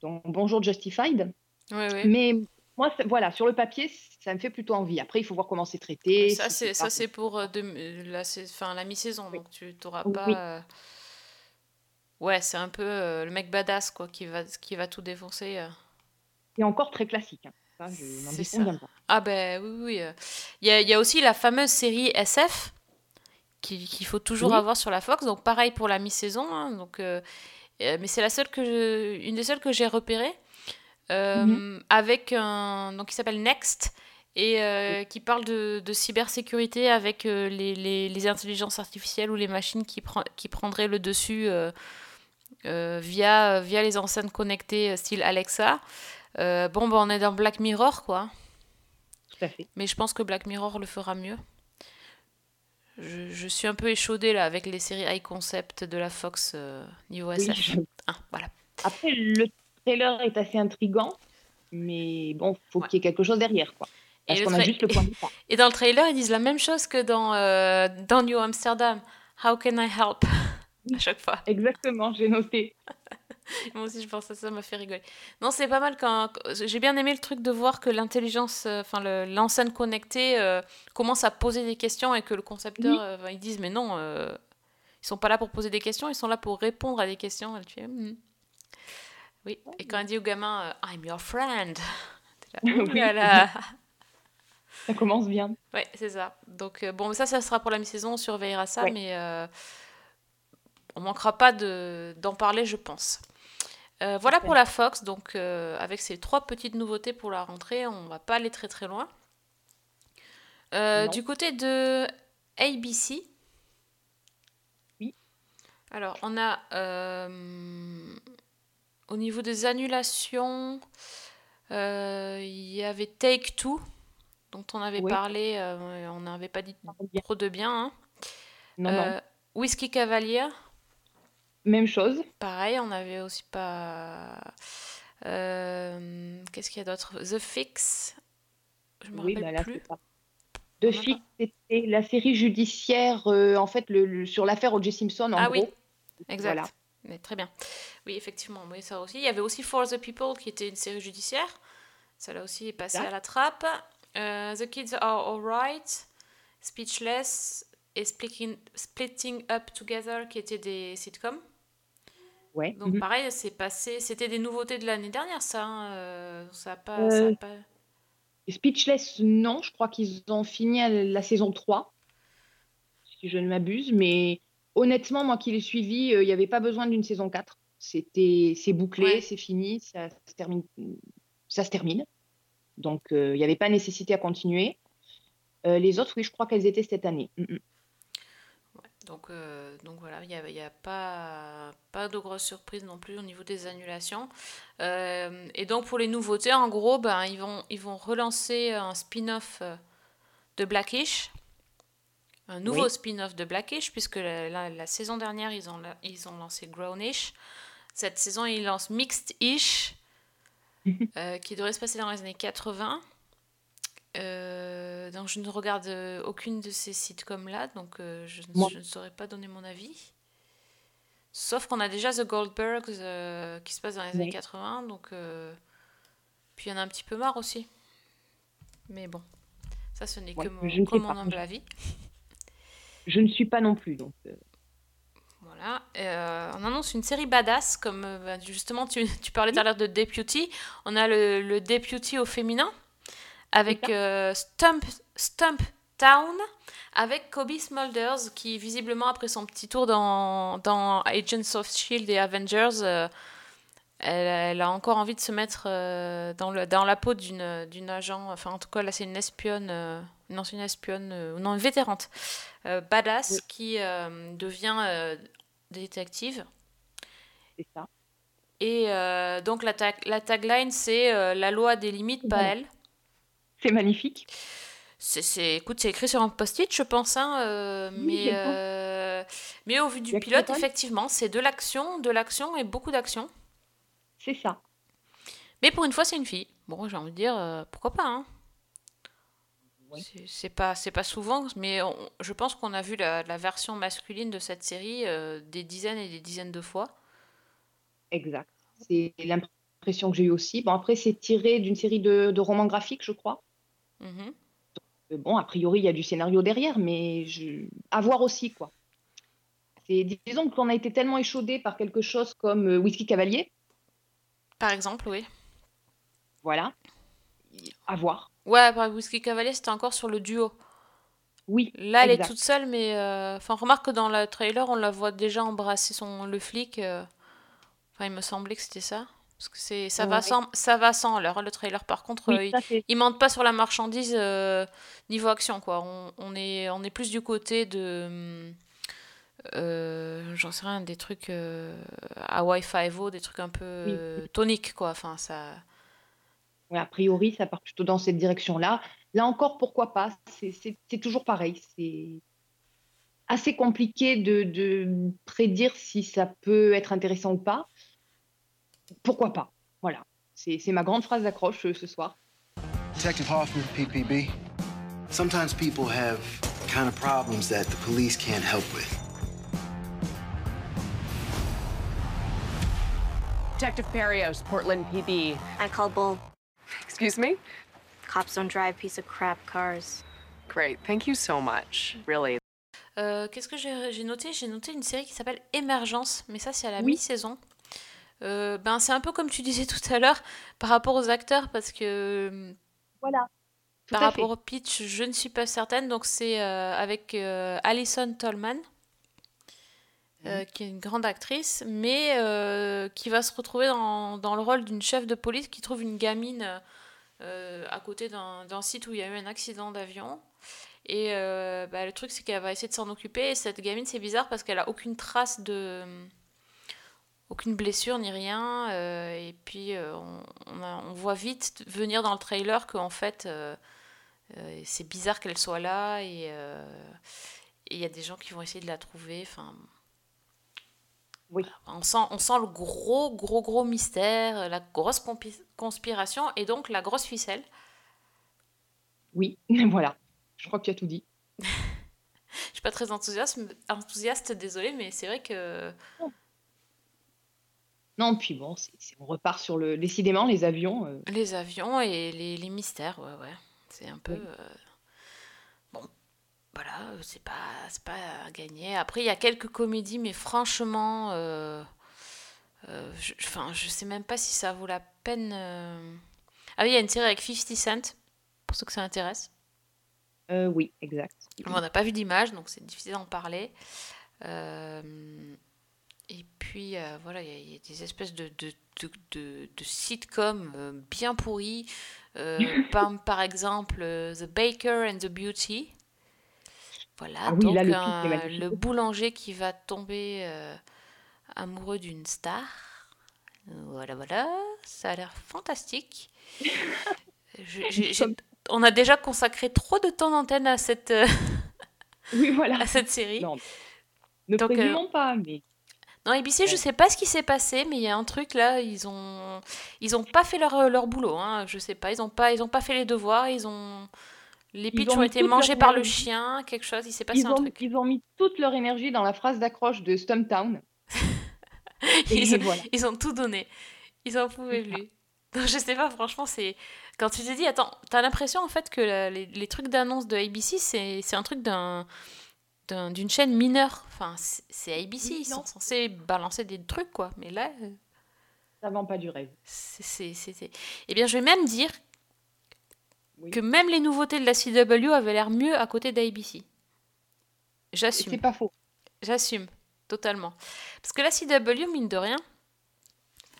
Donc, bonjour Justified. Mais moi, voilà, sur le papier, ça me fait plutôt envie. Après, il faut voir comment c'est traité. Ça, si c'est ça pas- c'est pour euh, euh, la, enfin, la mi-saison, Oui. donc tu t'auras Oui. pas. euh, Ouais, c'est un peu euh, le mec badass quoi, qui va, qui va tout défoncer. C'est encore très classique. hein. Ça, je n'en C'est ça. pas. Ah ben oui, oui. oui. Il y a, il y a aussi la fameuse série SF qui- qu'il faut toujours Oui. avoir sur la Fox. Donc pareil pour la mi-saison. hein, donc, mais c'est la seule que je- une des seules que j'ai repérées euh, Mhm. avec un donc qui s'appelle Next et euh, qui parle de, de cybersécurité avec euh, les, les- les intelligences artificielles ou les machines qui, pre- qui prendraient le dessus euh, via, via les enceintes connectées style Alexa. Bon, ben, on est dans Black Mirror, quoi. Tout à fait. Mais je pense que Black Mirror le fera mieux. Je, je suis un peu échaudée là avec les séries high concept de la Fox niveau Oui, SF. je- Ah, voilà. Après, le trailer est assez intrigant, mais bon, faut Ouais. qu'il y ait quelque chose derrière, quoi. Parce le qu'on a tra- juste le point de départ. Et dans le trailer, ils disent la même chose que dans, euh, dans New Amsterdam. How can I help? À chaque fois. Exactement, j'ai noté. Moi aussi, je pense à ça, ça m'a fait rigoler. Non, c'est pas mal quand. J'ai bien aimé le truc de voir que l'intelligence, euh, enfin, le- l'enceinte connectée euh, commence à poser des questions et que le concepteur, Oui. euh, ils disent, mais non, ils sont pas là pour poser des questions, ils sont là pour répondre à des questions. Et tu fais, Hmm. Oui, et quand elle dit au gamin, I'm your friend. T'es là, Ouh Oui. là là. Ça commence bien. Ouais, c'est ça. Donc, euh, bon, ça, ça sera pour la mi-saison, on surveillera ça, Ouais. mais euh, on manquera pas de- d'en parler, je pense. Euh, voilà pour la Fox, donc euh, avec ces trois petites nouveautés pour la rentrée, on va pas aller très très loin. Du côté de ABC, Oui. alors on a au niveau des annulations, il y avait Take Two, dont on avait Oui. parlé, euh, on n'avait pas dit trop de bien. hein. Non, non. Euh, Whiskey Cavalier, Même chose. pareil, on avait aussi pas. Euh, Qu'est-ce qu'il y a d'autre? The Fix, je me Oui, rappelle bah là, plus. a Fix, c'était la série judiciaire, en fait, le, le- sur l'affaire O.J. Simpson, en Ah gros. oui, Exact. Voilà. Mais très bien. Oui, effectivement, oui, ça aussi. Il y avait aussi For the People qui était une série judiciaire. Ça là aussi est passé Exact. à la trappe. Euh, the Kids Are Alright, Speechless et Splitting, Splitting Up Together qui étaient des sitcoms. Ouais. Donc mhm. pareil, c'est passé. C'était des nouveautés de l'année dernière, ça. hein, euh, ça a pas. Euh, pas- Speechless, non, je crois qu'ils ont fini la saison 3, si je ne m'abuse, mais honnêtement, moi qui l'ai suivi, euh, il n'y avait pas besoin d'une saison 4. C'était, c'est bouclé, Ouais. c'est fini, ça se termine. Ça se termine. Donc, euh, il n'y avait pas nécessité à continuer. Euh, les autres, oui, je crois qu'elles étaient cette année. Mm, mm. Donc, euh, donc voilà, il n'y a, il y a pas, pas de grosses surprises non plus au niveau des annulations. Euh, et donc pour les nouveautés, en gros, ben, ils, vont, ils vont relancer un spin-off de Blackish. Un nouveau Oui. spin-off de Blackish, puisque la, la- la saison dernière, ils ont, ils ont lancé Grownish. Cette saison, ils lancent Mixed-ish, euh, qui devrait se passer dans les années 80. Euh, donc je ne regarde euh, aucune de ces sitcoms-là, donc euh, je, ne- Moi. je ne saurais pas donner mon avis. Sauf qu'on a déjà The Goldbergs qui se passe dans les années Oui. 80, donc puis il y en a un petit peu marre aussi. Mais bon, ça ce n'est Ouais, que mon, que mon humble avis. Je ne suis pas non plus, donc Voilà. Euh, on annonce une série badass, comme euh, bah, justement tu, tu parlais tout à l'heure de Deputy. On a le, le Deputy au féminin avec euh, Stump, Stump Town, avec Kobe Smulders qui visiblement après son petit tour dans, dans Agents of Shield et Avengers, euh, elle, elle a encore envie de se mettre dans, le, dans la peau d'une agent. Enfin en tout cas là c'est une espionne, euh, une ancienne espionne, non une vétérante, badass Oui. qui devient détective. C'est ça. Et euh, donc la, la tagline c'est euh, la loi des limites, pas elle. C'est magnifique. C'est, écoute, c'est écrit sur un post-it, je pense, hein, euh, Oui, mais, mais au vu du pilote, effectivement, c'est de l'action, de l'action et beaucoup d'action. C'est ça. Mais pour une fois, c'est une fille. Bon, j'ai envie de dire, pourquoi pas, hein. C'est, pas, c'est pas souvent, mais on- je pense qu'on a vu la, la version masculine de cette série euh, des dizaines et des dizaines de fois. Exact. C'est l'impression que j'ai eue aussi. Bon, après, c'est tiré d'une série de, de romans graphiques, je crois. Mhm. Euh, Bon, a priori, il y a du scénario derrière, mais je... à voir aussi, quoi. C'est, disons qu'on a été tellement échaudé par quelque chose comme euh, Whisky Cavalier, Par exemple, oui. voilà. À voir. Ouais, par Whisky Cavalier, c'était encore sur le duo. Oui, Là, elle est toute seule, mais. euh, Enfin, remarque que dans le trailer, on la voit déjà embrasser son... le flic. euh. Enfin, il me semblait que c'était ça. Parce que c'est... Ça, va sans... ça va sans l'heure, le trailer. Par contre, Oui, euh, il... il mente pas sur la marchandise niveau action, quoi. On, on est... on est plus du côté de. J'en sais rien, des trucs Hawaii Five-O, des trucs un peu Oui, toniques, quoi. Enfin, ça. Ouais, a priori, ça part plutôt dans cette direction-là. Là encore, pourquoi pas? C'est toujours pareil. C'est assez compliqué de, de prédire si ça peut être intéressant ou pas. Pourquoi pas? Voilà. C'est ma grande phrase d'accroche euh, ce soir. Detective Hoffman, PPB. Sometimes people have kind of problems that the police can't help with. Detective Barrios, Portland PD. I call Bull. Excuse me? Cops don't drive piece of crap cars. Great. Thank you so much. Really. Euh, Qu'est-ce que j'ai noté? J'ai noté une série qui s'appelle Émergence, mais ça c'est à la Oui. mi-saison. Euh, ben, c'est un peu comme tu disais tout à l'heure par rapport aux acteurs, parce que Voilà. Tout par à fait. rapport au pitch, je ne suis pas certaine. Donc c'est euh, avec euh, Alison Tolman, euh, qui est une grande actrice, mais euh, qui va se retrouver dans, dans le rôle d'une chef de police qui trouve une gamine euh, à côté d'un site où il y a eu un accident d'avion. Et euh, bah, le truc, c'est qu'elle va essayer de s'en occuper. Et cette gamine, c'est bizarre parce qu'elle a aucune trace de. aucune blessure ni rien. euh, et puis, euh, on, on voit vite venir dans le trailer qu'en fait, c'est bizarre qu'elle soit là. Et il y a des gens qui vont essayer de la trouver. Enfin. Oui. On sent, on sent le gros, gros, gros mystère, la grosse conspiration et donc la grosse ficelle. Oui, voilà. Je crois que tu as tout dit. Je suis pas très enthousiaste, enthousiaste désolée, mais c'est vrai que Non, puis bon, on repart sur le. Décidément, les avions. euh, les avions et les, les mystères, ouais, ouais. C'est un peu. Oui. euh, voilà, euh, c'est pas, pas gagné. Après, il y a quelques comédies, mais franchement, euh, euh, je, enfin, je sais même pas si ça vaut la peine. euh. Ah oui, il y a une série avec 50 Cent, pour ceux que ça intéresse. oui, exact. On n'a pas vu d'image, donc c'est difficile d'en parler. Et puis, voilà, il y, a- il y a des espèces de, de, de, de, de sitcoms bien pourris. Par, par exemple, The Baker and the Beauty. Voilà, Ah oui, donc là, le un- le boulanger qui va tomber euh, amoureux d'une star. Voilà, voilà, ça a l'air fantastique. Je- on a déjà consacré trop de temps d'antenne à cette, euh, Oui, voilà. à cette série. Non, ne Donc, euh, pas, mais Non, ABC, je sais pas ce qui s'est passé, mais il y a un truc là, ils ont ils ont pas fait leur, leur boulot, hein, je sais pas, ils ont pas ils ont pas fait les devoirs, ils ont les pitchs ont été mangés par le chien, quelque chose, il s'est passé ils un ont, truc. ils ont mis toute leur énergie dans la phrase d'accroche de Stumptown. Ils, ont- voilà. ils ont tout donné. Ils en pouvaient plus. Non, je sais pas, franchement, c'est. Quand tu t'es dit, attends, t'as l'impression en fait que la- les, les trucs d'annonce de ABC, c'est un truc d'un d'un- d'une chaîne mineure. Enfin, c'est ABC, Oui, ils sont censés balancer des trucs, quoi. Mais là, euh, Ça vend pas du rêve. c'est... c'est- c'est- c'est- Eh bien, je vais même dire Oui. que même les nouveautés de la CW avaient l'air mieux à côté d'ABC. J'assume. c'est pas faux. J'assume, totalement. Parce que la CW, mine de rien,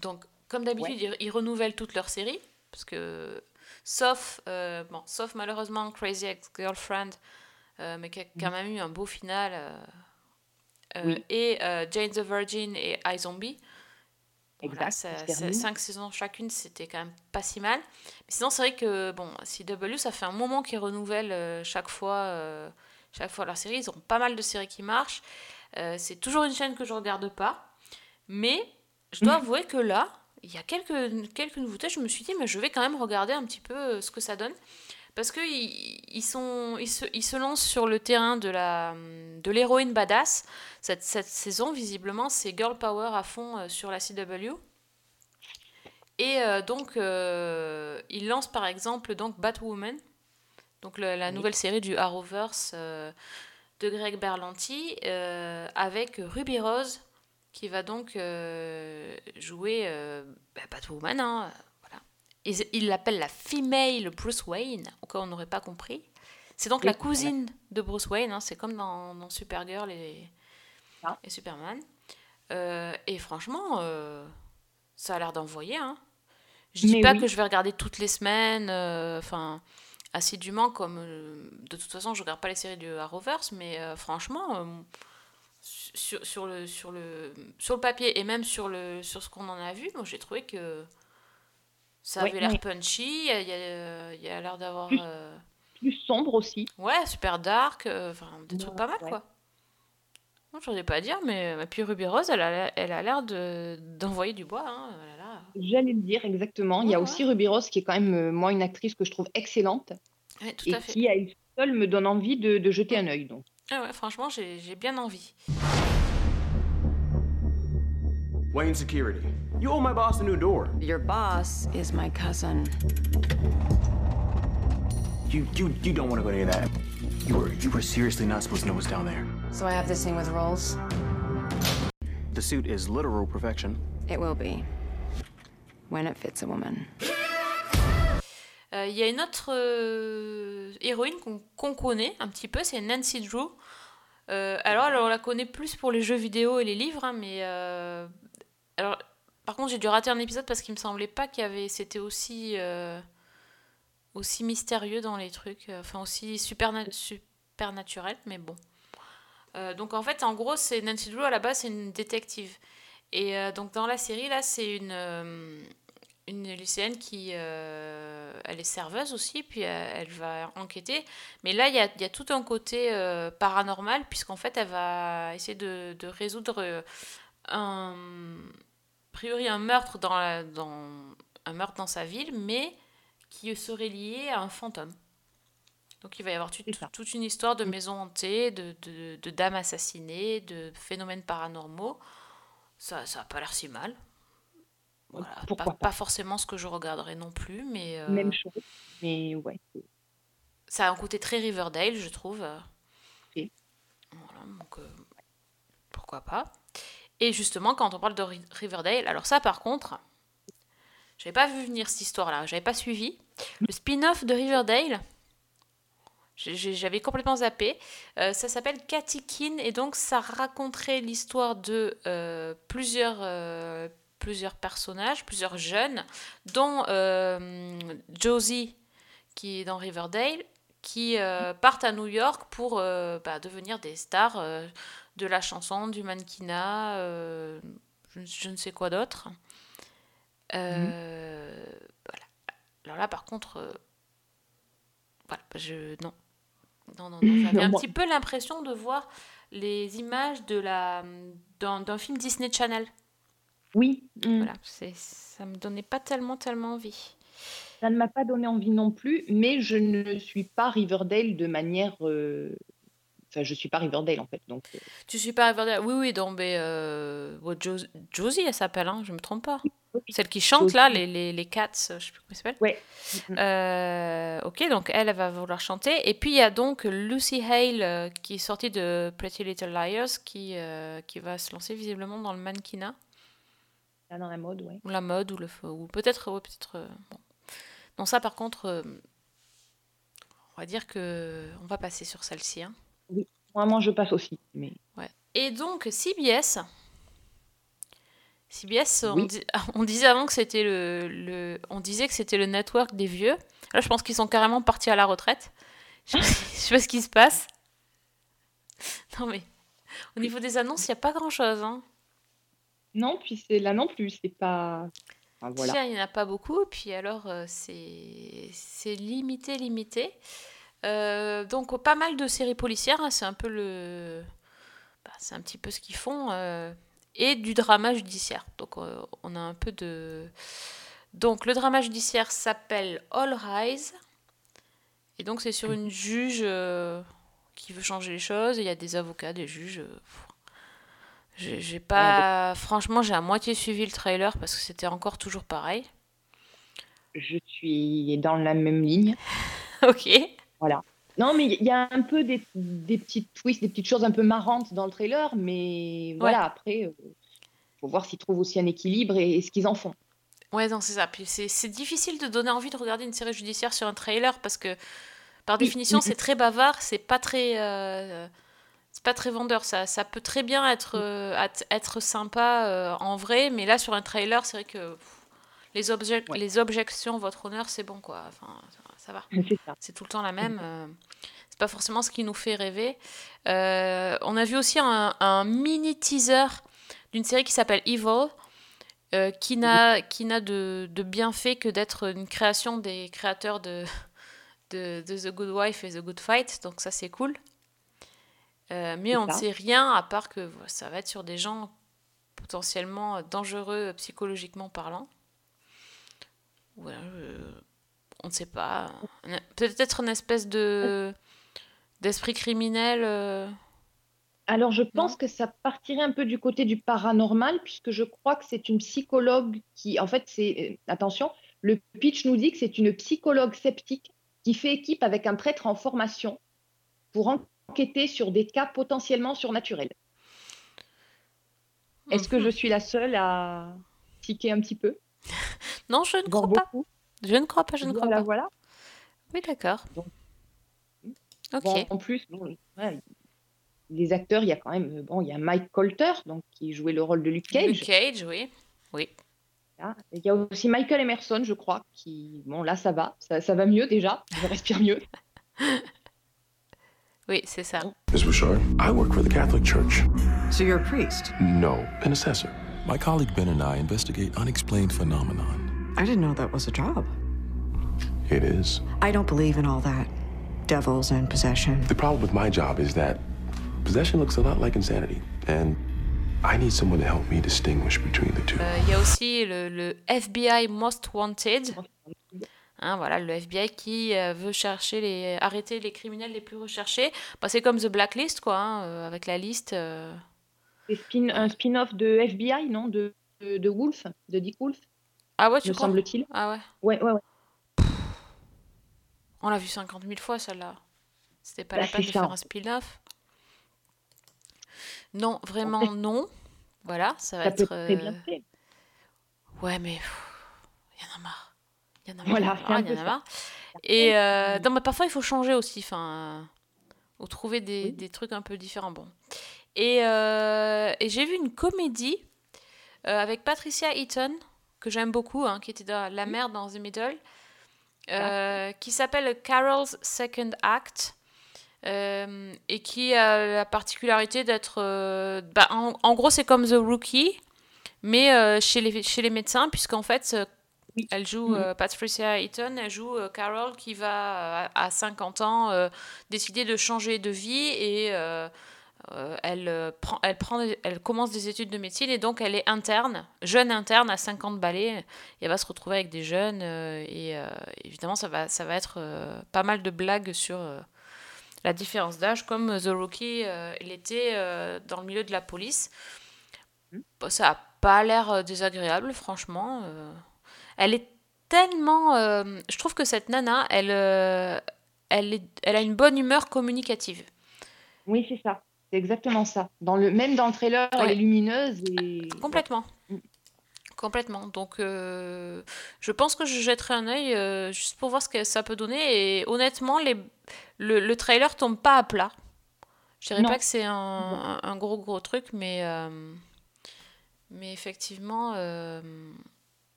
donc, comme d'habitude, ils, ils renouvellent toutes leurs séries. Parce que, sauf, euh, bon, sauf malheureusement Crazy Ex-Girlfriend, euh, mais qui a quand même eu un beau final, euh, Oui. et Jane the Virgin et iZombie. Voilà, Exact. ça cinq saisons chacune, c'était quand même pas si mal. Mais sinon, c'est vrai que bon, CW, ça fait un moment qu'ils renouvellent euh, chaque fois, euh, chaque fois leur série. Ils ont pas mal de séries qui marchent. Euh, c'est toujours une chaîne que je regarde pas. Mais je dois avouer que là, il y a quelques, quelques nouveautés. Je me suis dit, mais je vais quand même regarder un petit peu ce que ça donne. Parce qu'ils ils sont, ils se, ils se lancent sur le terrain de la de l'héroïne badass. Cette, cette saison, visiblement, c'est girl power à fond euh, sur la CW. Et euh, donc, euh, ils lancent par exemple donc Batwoman, donc le- la Oui. nouvelle série du Arrowverse euh, de Greg Berlanti, avec Ruby Rose, qui va donc jouer bah, Batwoman. hein, ils l'appellent la female Bruce Wayne, au cas où on n'aurait pas compris. C'est donc Oui, la voilà. cousine de Bruce Wayne, hein, c'est comme dans, dans Supergirl et, Ah. et Superman. Euh, et franchement, euh, ça a l'air d'envoyer. Hein. Je dis Mais pas oui. que je vais regarder toutes les semaines, euh, enfin assidûment, comme euh, de toute façon je regarde pas les séries du Arrowverse, mais euh, franchement, euh, sur, sur, le, sur, le, sur le papier et même sur, le, sur ce qu'on en a vu, moi j'ai trouvé que ça Oui, avait l'air oui. punchy, il y a, il y a- il y a l'air d'avoir. Plus- euh, Plus sombre aussi. Ouais, super dark, euh, enfin des trucs pas mal ouais. quoi. Moi, j'en ai pas à dire, mais et puis Ruby Rose, elle a, l'air- elle a l'air de, d'envoyer du bois. Hein. oh là là. J'allais le dire exactement. Il y a Ouais, aussi Ruby Rose qui est quand même, euh, moi, une actrice que je trouve excellente Ouais, tout et à fait. qui, à elle seule, me donne envie de, de jeter un œil. Donc. Ah ouais, franchement, j'ai, j'ai bien envie. Wayne Security. You owe my boss a new door. Your boss is my cousin. You you you don't want to go of that. You were you were seriously not supposed to know what's down there. So I have this thing with rolls? The suit is literal perfection. It will be. When it fits a woman. Euh, Il y a une autre euh, héroïne qu'on, qu'on connaît un petit peu, c'est Nancy Drew. Euh, alors, alors, on la connaît plus pour les jeux vidéo et les livres, hein, mais euh, alors, par contre, j'ai dû rater un épisode parce qu'il me semblait pas qu'il y avait, c'était aussi euh, aussi mystérieux dans les trucs, euh, enfin aussi super supernaturel, mais bon. Euh, donc en fait, en gros, c'est Nancy Drew à la base, c'est une détective. Et donc dans la série là, c'est une une lycéenne qui elle est serveuse aussi, puis elle va enquêter. Mais là, il y a, tout un côté paranormal, puisqu'en fait, elle va essayer de, résoudre un, a priori un meurtre dans, la- dans un meurtre dans sa ville, mais qui serait lié à un fantôme. Donc il va y avoir tout- toute une histoire de maison hantée, de, de, de dames assassinées, de phénomènes paranormaux. Ça ça a pas l'air si mal. Voilà, pas, pas. pas forcément ce que je regarderais non plus, mais euh, Même chose. Mais ouais. ça a un côté très Riverdale, je trouve. Ok. Voilà, donc euh, pourquoi pas. Et justement, quand on parle de Ri- Riverdale, alors ça par contre, j'avais pas vu venir cette histoire-là, j'avais pas suivi. Le spin-off de Riverdale, j'avais complètement zappé. Euh, ça s'appelle Cathy Keane et donc ça raconterait l'histoire de euh, plusieurs, euh, plusieurs personnages, plusieurs jeunes, dont Josie qui est dans Riverdale, qui partent à New York pour bah, devenir des stars de la chanson, du mannequinat, euh, je, ne- je ne sais quoi d'autre. Euh, Voilà. Alors là, par contre, euh, voilà, je non, non, non, non, j'avais Non, un moi- petit peu l'impression de voir les images de la d'un d'un film Disney Channel. Oui, mm. Voilà, c'est ça me donnait pas tellement tellement envie. ça ne m'a pas donné envie non plus, mais je ne suis pas Riverdale de manière. euh, Enfin, je suis pas Riverdale en fait. Donc, euh, Tu suis pas Riverdale? Oui, oui, donc, mais, euh, ouais, Jo- Josie, elle s'appelle, hein, je me trompe pas. Celle qui chante là, les, les, les Cats, euh, je sais plus comment ils s'appellent. Ouais. Euh, ok, donc elle, elle va vouloir chanter. Et puis il y a donc Lucy Hale euh, qui est sortie de Pretty Little Liars qui, euh, qui va se lancer visiblement dans le mannequinat, Là, dans la mode, ouais. ou la mode, ou, le, ou peut-être. ouais, euh, bon. Non, ça par contre, euh, on va dire que on va passer sur celle-ci. hein. Moi, moi, je passe aussi. Mais Ouais. Et donc CBS. CBS, on, Oui. di- on disait avant que c'était le, le- on disait que c'était le network des vieux. Là, je pense qu'ils sont carrément partis à la retraite. Je sais pas, je sais pas ce qui se passe. Non mais, au niveau des annonces, il n'y a pas grand-chose. Hein. non, puis c'est là non plus. C'est pas. Voilà. Il n'y en a pas beaucoup. Puis alors, euh, c'est c'est limité, limité. Euh, donc, pas mal de séries policières. hein, c'est un peu le. bah, c'est un petit peu ce qu'ils font. euh, et du drama judiciaire. Donc, euh, on a un peu de. Donc, le drama judiciaire s'appelle All Rise. Et donc, c'est sur une juge qui veut changer les choses. Il y a des avocats, des juges. j'ai pas. Franchement, j'ai à moitié suivi le trailer parce que c'était encore toujours pareil. Je suis dans la même ligne. ok. Non, mais il y a un peu des, des petites twists, des petites choses un peu marrantes dans le trailer, mais voilà, après, il faut voir s'ils trouvent aussi un équilibre et, et ce qu'ils en font. Ouais, non, c'est ça. Puis c'est difficile de donner envie de regarder une série judiciaire sur un trailer parce que, par définition, c'est très bavard, c'est pas très. euh, c'est pas très vendeur. Ça, ça peut très bien être, euh, être sympa euh, en vrai, mais là, sur un trailer, c'est vrai que pff, les, objec- Ouais. les objections, votre honneur, c'est bon, quoi. Enfin, ça, ça va. C'est tout le temps la même. euh, c'est pas forcément ce qui nous fait rêver. Euh, on a vu aussi un, un mini teaser d'une série qui s'appelle Evil, euh, qui n'a qui n'a de, de bienfait que d'être une création des créateurs de, de, de The Good Wife et The Good Fight. Donc ça, c'est cool. Euh, mais on ne sait rien à part que ça va être sur des gens potentiellement dangereux psychologiquement parlant. Voilà, on ne sait pas. Peut-être une espèce de d'esprit criminel. euh, Alors, je pense que ça partirait un peu du côté du paranormal, puisque je crois que c'est une psychologue qui, en fait, c'est, euh, attention, le pitch nous dit que c'est une psychologue sceptique qui fait équipe avec un prêtre en formation pour enquêter sur des cas potentiellement surnaturels. Est-ce que mhm. je suis la seule à tiquer un petit peu? Non, je ne crois pas. Je ne crois pas, je ne crois Voilà, pas. voilà. Oui, d'accord. Donc, Ok. Bon, en plus, bon, ouais, les acteurs, il y a quand même, euh, bon, il y a Mike Colter, donc qui jouait le rôle de Luke Cage. Luke Cage, oui. Oui. Là. Il y a aussi Michael Emerson, je crois, qui, bon, là, ça va, ça, ça va mieux déjà, je respire mieux. Oui, c'est ça. Ms. Bouchard, I work for the Catholic Church. So you're a priest? No, an assessor. My colleague Ben and I investigate unexplained phenomenon. I didn't know that was a job. It is. I don't believe in all that. Devils and possession. The problem with my job is that possession looks a lot like insanity, and I need someone to help me distinguish between the two. Euh, Il y a aussi le, le FBI Most Wanted. Hein, voilà, le FBI qui euh, veut chercher les, arrêter les criminels les plus recherchés. Bah, c'est comme The Blacklist, quoi, hein, euh, avec la liste. euh. C'est spin- un spin-off de FBI, non? De, de, de Wolf, de Dick Wolf, Ah ouais, tu me semble-t-il. Ah ouais. Ouais, ouais, ouais. On l'a vu 50 000 fois, celle-là. C'était pas Bah, la peine de ça, faire un spin-off. Non, vraiment non. Voilà, ça va Ça peut être. être très bien fait. Ouais, mais il y en a marre. Il y en a marre. Voilà, il y en a marre. Et euh, non, mais parfois il faut changer aussi. Enfin, ou trouver des, Oui. des trucs un peu différents. Bon. Et, euh, et j'ai vu une comédie euh, avec Patricia Eaton que j'aime beaucoup, hein, qui était dans La mère dans The Middle, euh, qui s'appelle Carol's Second Act. euh, et qui a la particularité d'être. euh, bah, en, en gros, c'est comme The Rookie, mais chez, les, chez les médecins, puisqu'en fait, Oui. elle joue, Mhm. euh, Patricia Eaton, elle joue euh, Carol qui va, à 50 ans, euh, décider de changer de vie et euh, euh, elle, euh, prend, elle, prend, elle commence des études de médecine et donc elle est interne, jeune interne à 50 balais, et elle va se retrouver avec des jeunes euh, et évidemment, ça va, ça va être pas mal de blagues sur. la différence d'âge, comme The Rookie l'était dans le milieu de la police. Bon, ça a pas l'air désagréable, franchement. Elle est tellement. je trouve que cette nana, elle, elle, est- elle a une bonne humeur communicative. Oui, c'est ça. C'est exactement ça. Dans le, même dans le trailer, elle est lumineuse et. Complètement. Mm. Complètement. Donc, euh, je pense que je jetterai un œil euh, juste pour voir ce que ça peut donner. Et honnêtement, les, le, le trailer tombe pas à plat. Je dirais Non. pas que c'est un, gros gros truc, mais, euh, mais effectivement,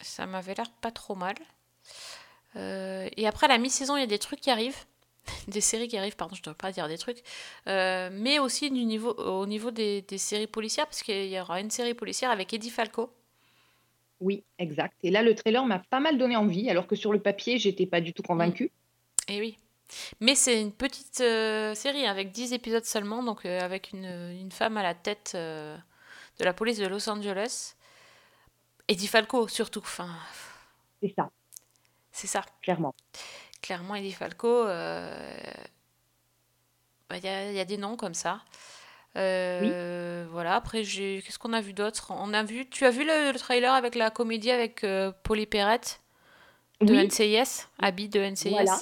ça m'avait l'air pas trop mal. Et après, à la mi-saison, il y a des trucs qui arrivent. Des séries qui arrivent, pardon, je ne devrais pas dire des trucs. Euh, mais aussi du niveau, au niveau des, des séries policières, parce qu'il y aura une série policière avec Eddie Falco. Oui, exact. Et là, le trailer m'a pas mal donné envie, alors que sur le papier, j'étais pas du tout convaincue. Et oui. Mais c'est une petite euh, série avec 10 épisodes seulement, donc euh, avec une, une femme à la tête euh, de la police de Los Angeles. Eddie Falco, surtout. Enfin, C'est ça, c'est ça. clairement. Clairement, Eddie Falco, euh, bah, il y, a, y a des noms comme ça. Euh, Voilà, après, j'ai... qu'est-ce qu'on a vu d'autre? On a vu... Tu as vu le, le trailer avec la comédie avec euh, Polly Perrette de Oui. NCIS Abby de NCIS Voilà.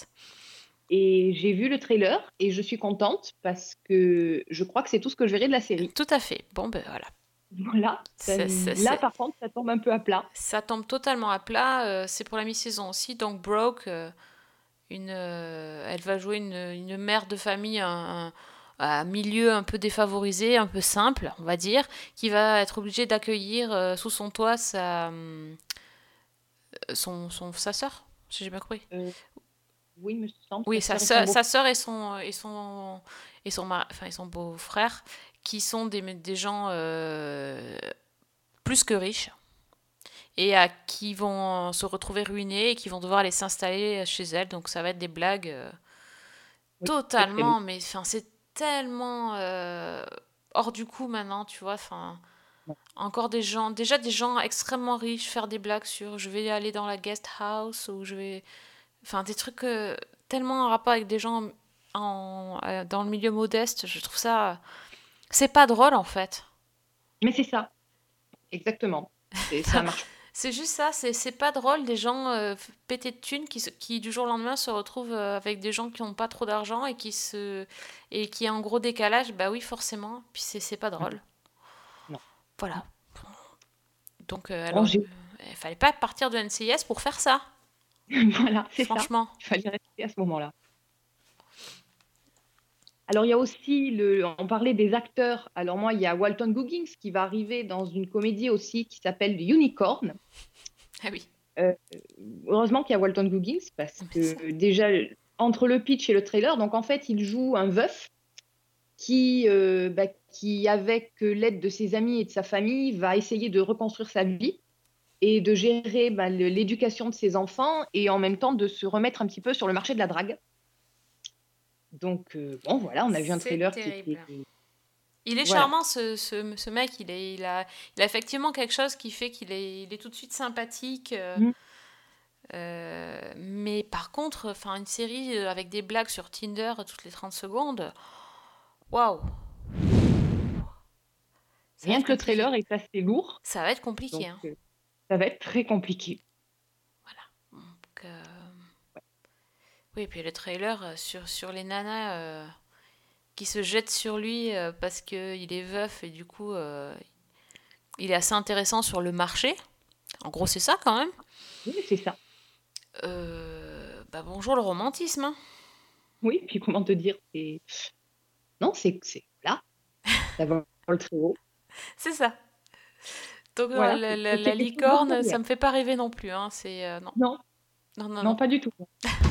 Et j'ai vu le trailer et je suis contente parce que je crois que c'est tout ce que je verrai de la série. Tout à fait. Bon, ben voilà. Voilà. C'est- c'est- là, c'est- par contre, ça tombe un peu à plat. Ça tombe totalement à plat. euh, c'est pour la mi-saison aussi. Donc, Broke, une, euh, elle va jouer une, une mère de famille, un, un- milieu un peu défavorisé, un peu simple, on va dire, qui va être obligée d'accueillir euh, sous son toit sa, euh, son, son, sa sœur, si j'ai bien compris. Euh, oui, me semble. Oui, sa sœur sa sœur et son et son et son mari- enfin et son beau-frère qui sont des, des gens euh, plus que riches et à qui vont se retrouver ruinés et qui vont devoir aller s'installer chez elle. Donc ça va être des blagues euh, Oui, totalement, mais enfin c'est tellement euh, hors du coup maintenant, tu vois. Enfin encore des gens, déjà des gens extrêmement riches faire des blagues sur je vais aller dans la guest house ou je vais Enfin, des trucs euh, tellement en rapport avec des gens en, dans le milieu modeste, je trouve ça. C'est pas drôle en fait. Mais c'est ça. Exactement. Et ça marche. C'est juste ça, c'est c'est pas drôle des gens euh, pétés de thunes qui, qui du jour au lendemain se retrouvent euh, avec des gens qui n'ont pas trop d'argent et qui se et qui a un gros décalage. Bah oui, forcément. Puis c'est c'est pas drôle. Non. Voilà. Donc, euh, alors, j'ai- euh, il fallait pas partir de NCIS pour faire ça. voilà, c'est ça. Franchement. Il fallait rester à ce moment-là. Alors, il y a aussi, le, on parlait des acteurs. Alors, moi, il y a Walton Goggins qui va arriver dans une comédie aussi qui s'appelle Unicorn. Ah oui. Euh, heureusement qu'il y a Walton Goggins parce que déjà, entre le pitch et le trailer, donc en fait, il joue un veuf qui, euh, bah, qui avec l'aide de ses amis et de sa famille, va essayer de reconstruire sa vie et de gérer bah, l'éducation de ses enfants et en même temps de se remettre un petit peu sur le marché de la drague. Donc, euh, bon, voilà, on a vu un trailer qui était. Il est Voilà. charmant ce, ce, ce mec, il, est, il, a, il a effectivement quelque chose qui fait qu'il est, il est tout de suite sympathique. euh, Mm. euh, mais par contre, une série avec des blagues sur Tinder toutes les 30 secondes, waouh Rien que le trailer est assez lourd. Ça va être compliqué. donc, hein. ça va être très compliqué. Donc, euh, Oui, et puis le trailer euh, sur, sur les nanas euh, qui se jettent sur lui euh, parce qu'il est veuf et du coup euh, il est assez intéressant sur le marché. En gros, c'est ça quand même. Oui, c'est ça. Bah bonjour le romantisme. hein. Oui, puis comment te dire, c'est. Non, c'est. Là, le très haut. C'est ça. Donc Voilà, la, licorne, ça me fait pas rêver non plus. Hein. C'est non. Non, Non, non, non, pas du tout.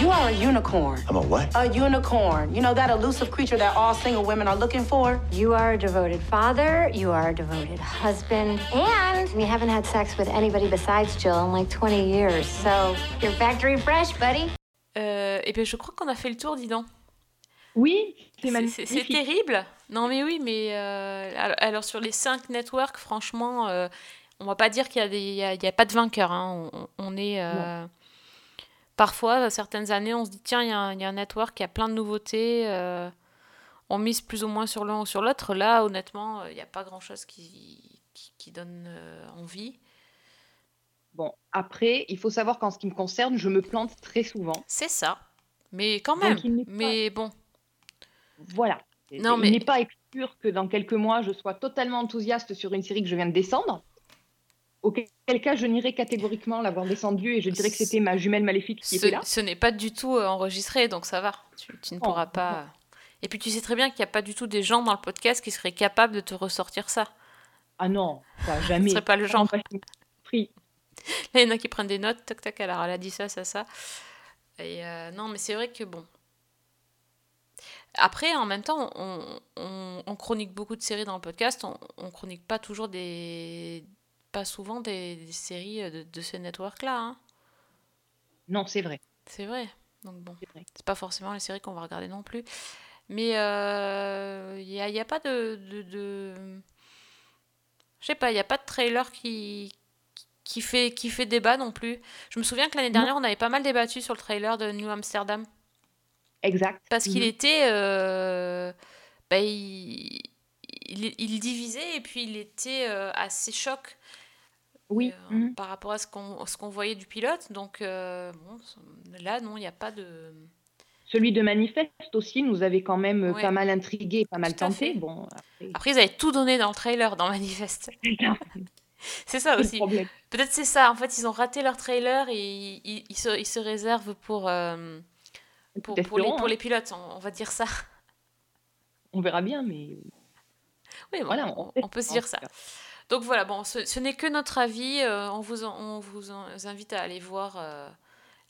You are a unicorn. I'm a what? A unicorn. You know that elusive creature that all single women are looking for? You are a devoted father, you are a devoted husband, and we haven't had sex with anybody besides Jill in like 20 years. So you're factory fresh, buddy. Euh, et bien je crois qu'on a fait le tour, dis donc. Oui, c'est terrible. Non, mais oui, mais euh, alors, alors, sur les cinq networks, franchement, euh, on va pas dire qu'il y a y y pas de vainqueur. hein. On, on est euh, parfois certaines années, on se dit tiens, il y, a un- il y a un network qui a plein de nouveautés. euh, on mise plus ou moins sur l'un ou sur l'autre. Là, honnêtement, euh, il n'y a pas grand chose qui, qui, qui donne euh, envie. Bon, après, il faut savoir qu'en ce qui me concerne, je me plante très souvent. C'est ça. Mais quand même. pas- Mais bon. Voilà. Non, il mais- n'est pas exclure que dans quelques mois, je sois totalement enthousiaste sur une série que je viens de descendre. Auquel cas, je n'irai catégoriquement l'avoir descendue et je dirais que c'était ma jumelle maléfique qui Ce, était là. ce n'est pas du tout euh, enregistré, donc ça va. Tu, tu ne Oh, pourras pas. Et puis tu sais très bien qu'il n'y a pas du tout des gens dans le podcast qui seraient capables de te ressortir ça. Ah non, ça, Ce jamais. serait pas le genre. Pris. Là, il y en a qui prennent des notes, tac tac, alors elle a dit ça, ça, ça. Et euh, non, mais c'est vrai que bon. Après, en même temps, on, on- on chronique beaucoup de séries dans le podcast, on, on chronique pas toujours des. Pas souvent des, des séries de, de ce network-là. hein. Non, c'est vrai. C'est vrai. Donc bon, C'est pas forcément les séries qu'on va regarder non plus. Mais il n'y a, y a pas de. de, de- Je sais pas, il n'y a pas de trailer qui, qui, fait, qui fait débat non plus. Je me souviens que l'année dernière, on avait pas mal débattu sur le trailer de New Amsterdam. Exact. Parce qu'il Mhm. était. euh, bah, il, il, il divisait et puis il était euh, assez choc Oui. euh, mhm. par rapport à ce qu'on ce qu'on voyait du pilote. Donc euh, bon, là, non, il n'y a pas de. Celui de Manifeste aussi nous avait quand même euh, Ouais. pas mal intrigué, pas mal tenté. Bon, après, Après, ils avaient tout donné dans le trailer, dans Manifeste. C'est ça aussi. Peut-être c'est ça. En fait, ils ont raté leur trailer et ils, ils- se, ils se réservent pour, euh, pour, les, pour hein. les pilotes. On, on va dire ça. On verra bien, mais Oui, bon, Voilà, on, peut se dire ça. cas. Donc voilà, bon, ce, ce n'est que notre avis. euh, on, vous, en- on vous en- invite à aller voir euh,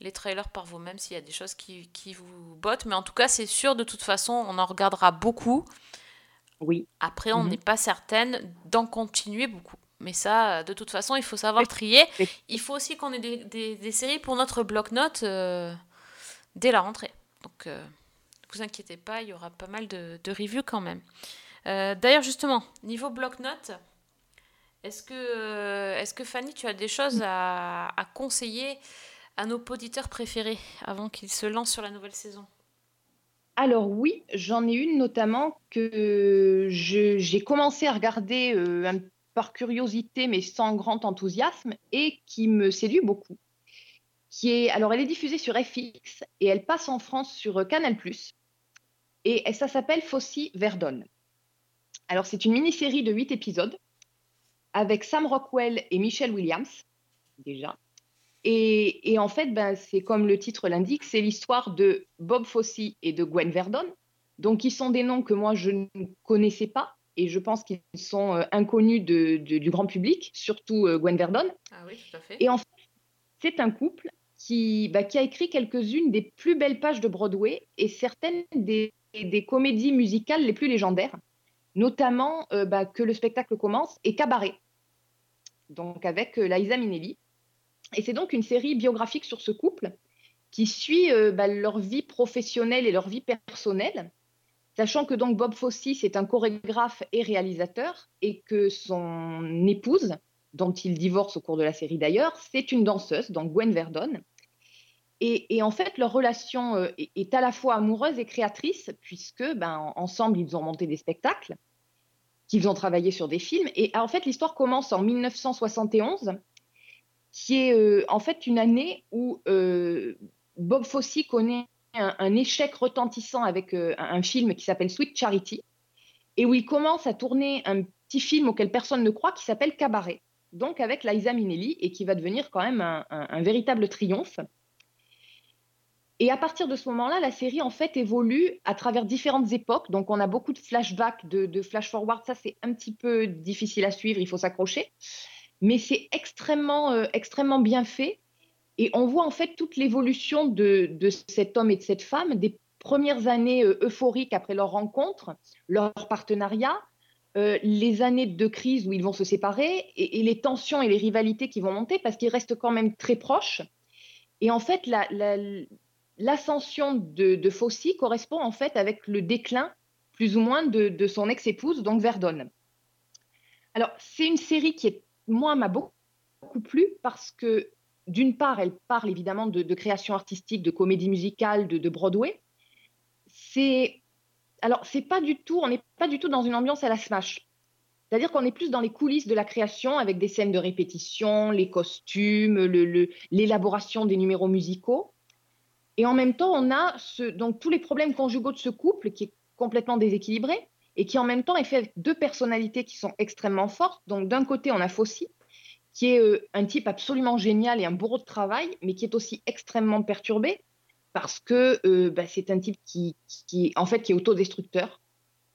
les trailers par vous-même s'il y a des choses qui, qui vous bottent. Mais en tout cas, c'est sûr, de toute façon, on en regardera beaucoup. oui. Après, on Mhm. n'est pas certaine d'en continuer beaucoup. Mais ça, de toute façon, il faut savoir trier. Il faut aussi qu'on ait des, des- des séries pour notre bloc-notes euh, dès la rentrée. Donc, ne vous inquiétez pas, il y aura pas mal de, de reviews quand même. D'ailleurs, justement, niveau bloc-notes, est-ce que, euh, est-ce que Fanny, tu as des choses à, conseiller à nos auditeurs préférés avant qu'ils se lancent sur la nouvelle saison? Alors oui, j'en ai une notamment que j'ai commencé à regarder euh, par curiosité mais sans grand enthousiasme et qui me séduit beaucoup. Qui est, alors elle est diffusée sur FX et elle passe en France sur euh, Canal+. Et ça s'appelle Fossi Verdon. Alors c'est une mini-série de 8 épisodes avec Sam Rockwell et Michelle Williams déjà. Et, et en fait, ben, c'est comme le titre l'indique, c'est l'histoire de Bob Fosse et de Gwen Verdon, donc qui sont des noms que moi je ne connaissais pas et je pense qu'ils sont euh, inconnus de- de- du grand public, surtout euh, Gwen Verdon. Ah oui, tout à fait. Et en fait, c'est un couple qui, bah, qui a écrit quelques-unes des plus belles pages de Broadway et certaines des, des comédies musicales les plus légendaires, notamment euh, bah, Que le spectacle commence et Cabaret, donc avec euh, Liza Minnelli. Et c'est donc une série biographique sur ce couple qui suit euh, bah, leur vie professionnelle et leur vie personnelle, sachant que donc Bob Fosse est un chorégraphe et réalisateur et que son épouse, dont il divorce au cours de la série d'ailleurs, c'est une danseuse, donc Gwen Verdon. Et, en fait, leur relation euh, est, à la fois amoureuse et créatrice, puisque ben, ensemble, ils ont monté des spectacles, qu'ils ont travaillé sur des films. Et en fait, l'histoire commence en 1971, qui est euh, en fait une année où euh, Bob Fosse connaît un, échec retentissant avec un, film qui s'appelle Sweet Charity, et où il commence à tourner un petit film auquel personne ne croit qui s'appelle Cabaret, donc avec Liza Minnelli, et qui va devenir quand même un véritable triomphe. Et à partir de ce moment-là, la série en fait évolue à travers différentes époques. Donc on a beaucoup de flashbacks, de, de flash-forward. Ça, c'est un petit peu difficile à suivre, il faut s'accrocher. Mais c'est extrêmement, euh, extrêmement bien fait. Et on voit en fait toute l'évolution de, cet homme et de cette femme, des premières années euh, euphoriques après leur rencontre, leur partenariat, euh, les années de crise où ils vont se séparer et, et les tensions et les rivalités qui vont monter parce qu'ils restent quand même très proches. Et en fait, la- la- l'ascension de, de correspond en fait avec le déclin plus ou moins de, son ex-épouse, donc Verdon. Alors, c'est une série qui, est, moi, m'a beaucoup, beaucoup plu parce que, d'une part, elle parle évidemment de, création artistique, de comédie musicale, de, Broadway. C'est alors, c'est pas du tout, on n'est pas du tout dans une ambiance à la Smash. C'est-à-dire qu'on est plus dans les coulisses de la création avec des scènes de répétition, les costumes, l'élaboration des numéros musicaux. Et en même temps, on a donc tous les problèmes conjugaux de ce couple qui est complètement déséquilibré et qui en même temps est fait avec deux personnalités qui sont extrêmement fortes. Donc d'un côté, on a Fossi, qui est euh, un type absolument génial et un bourreau de travail, mais qui est aussi extrêmement perturbé parce que euh, bah, c'est un type qui, qui, en fait, qui est autodestructeur,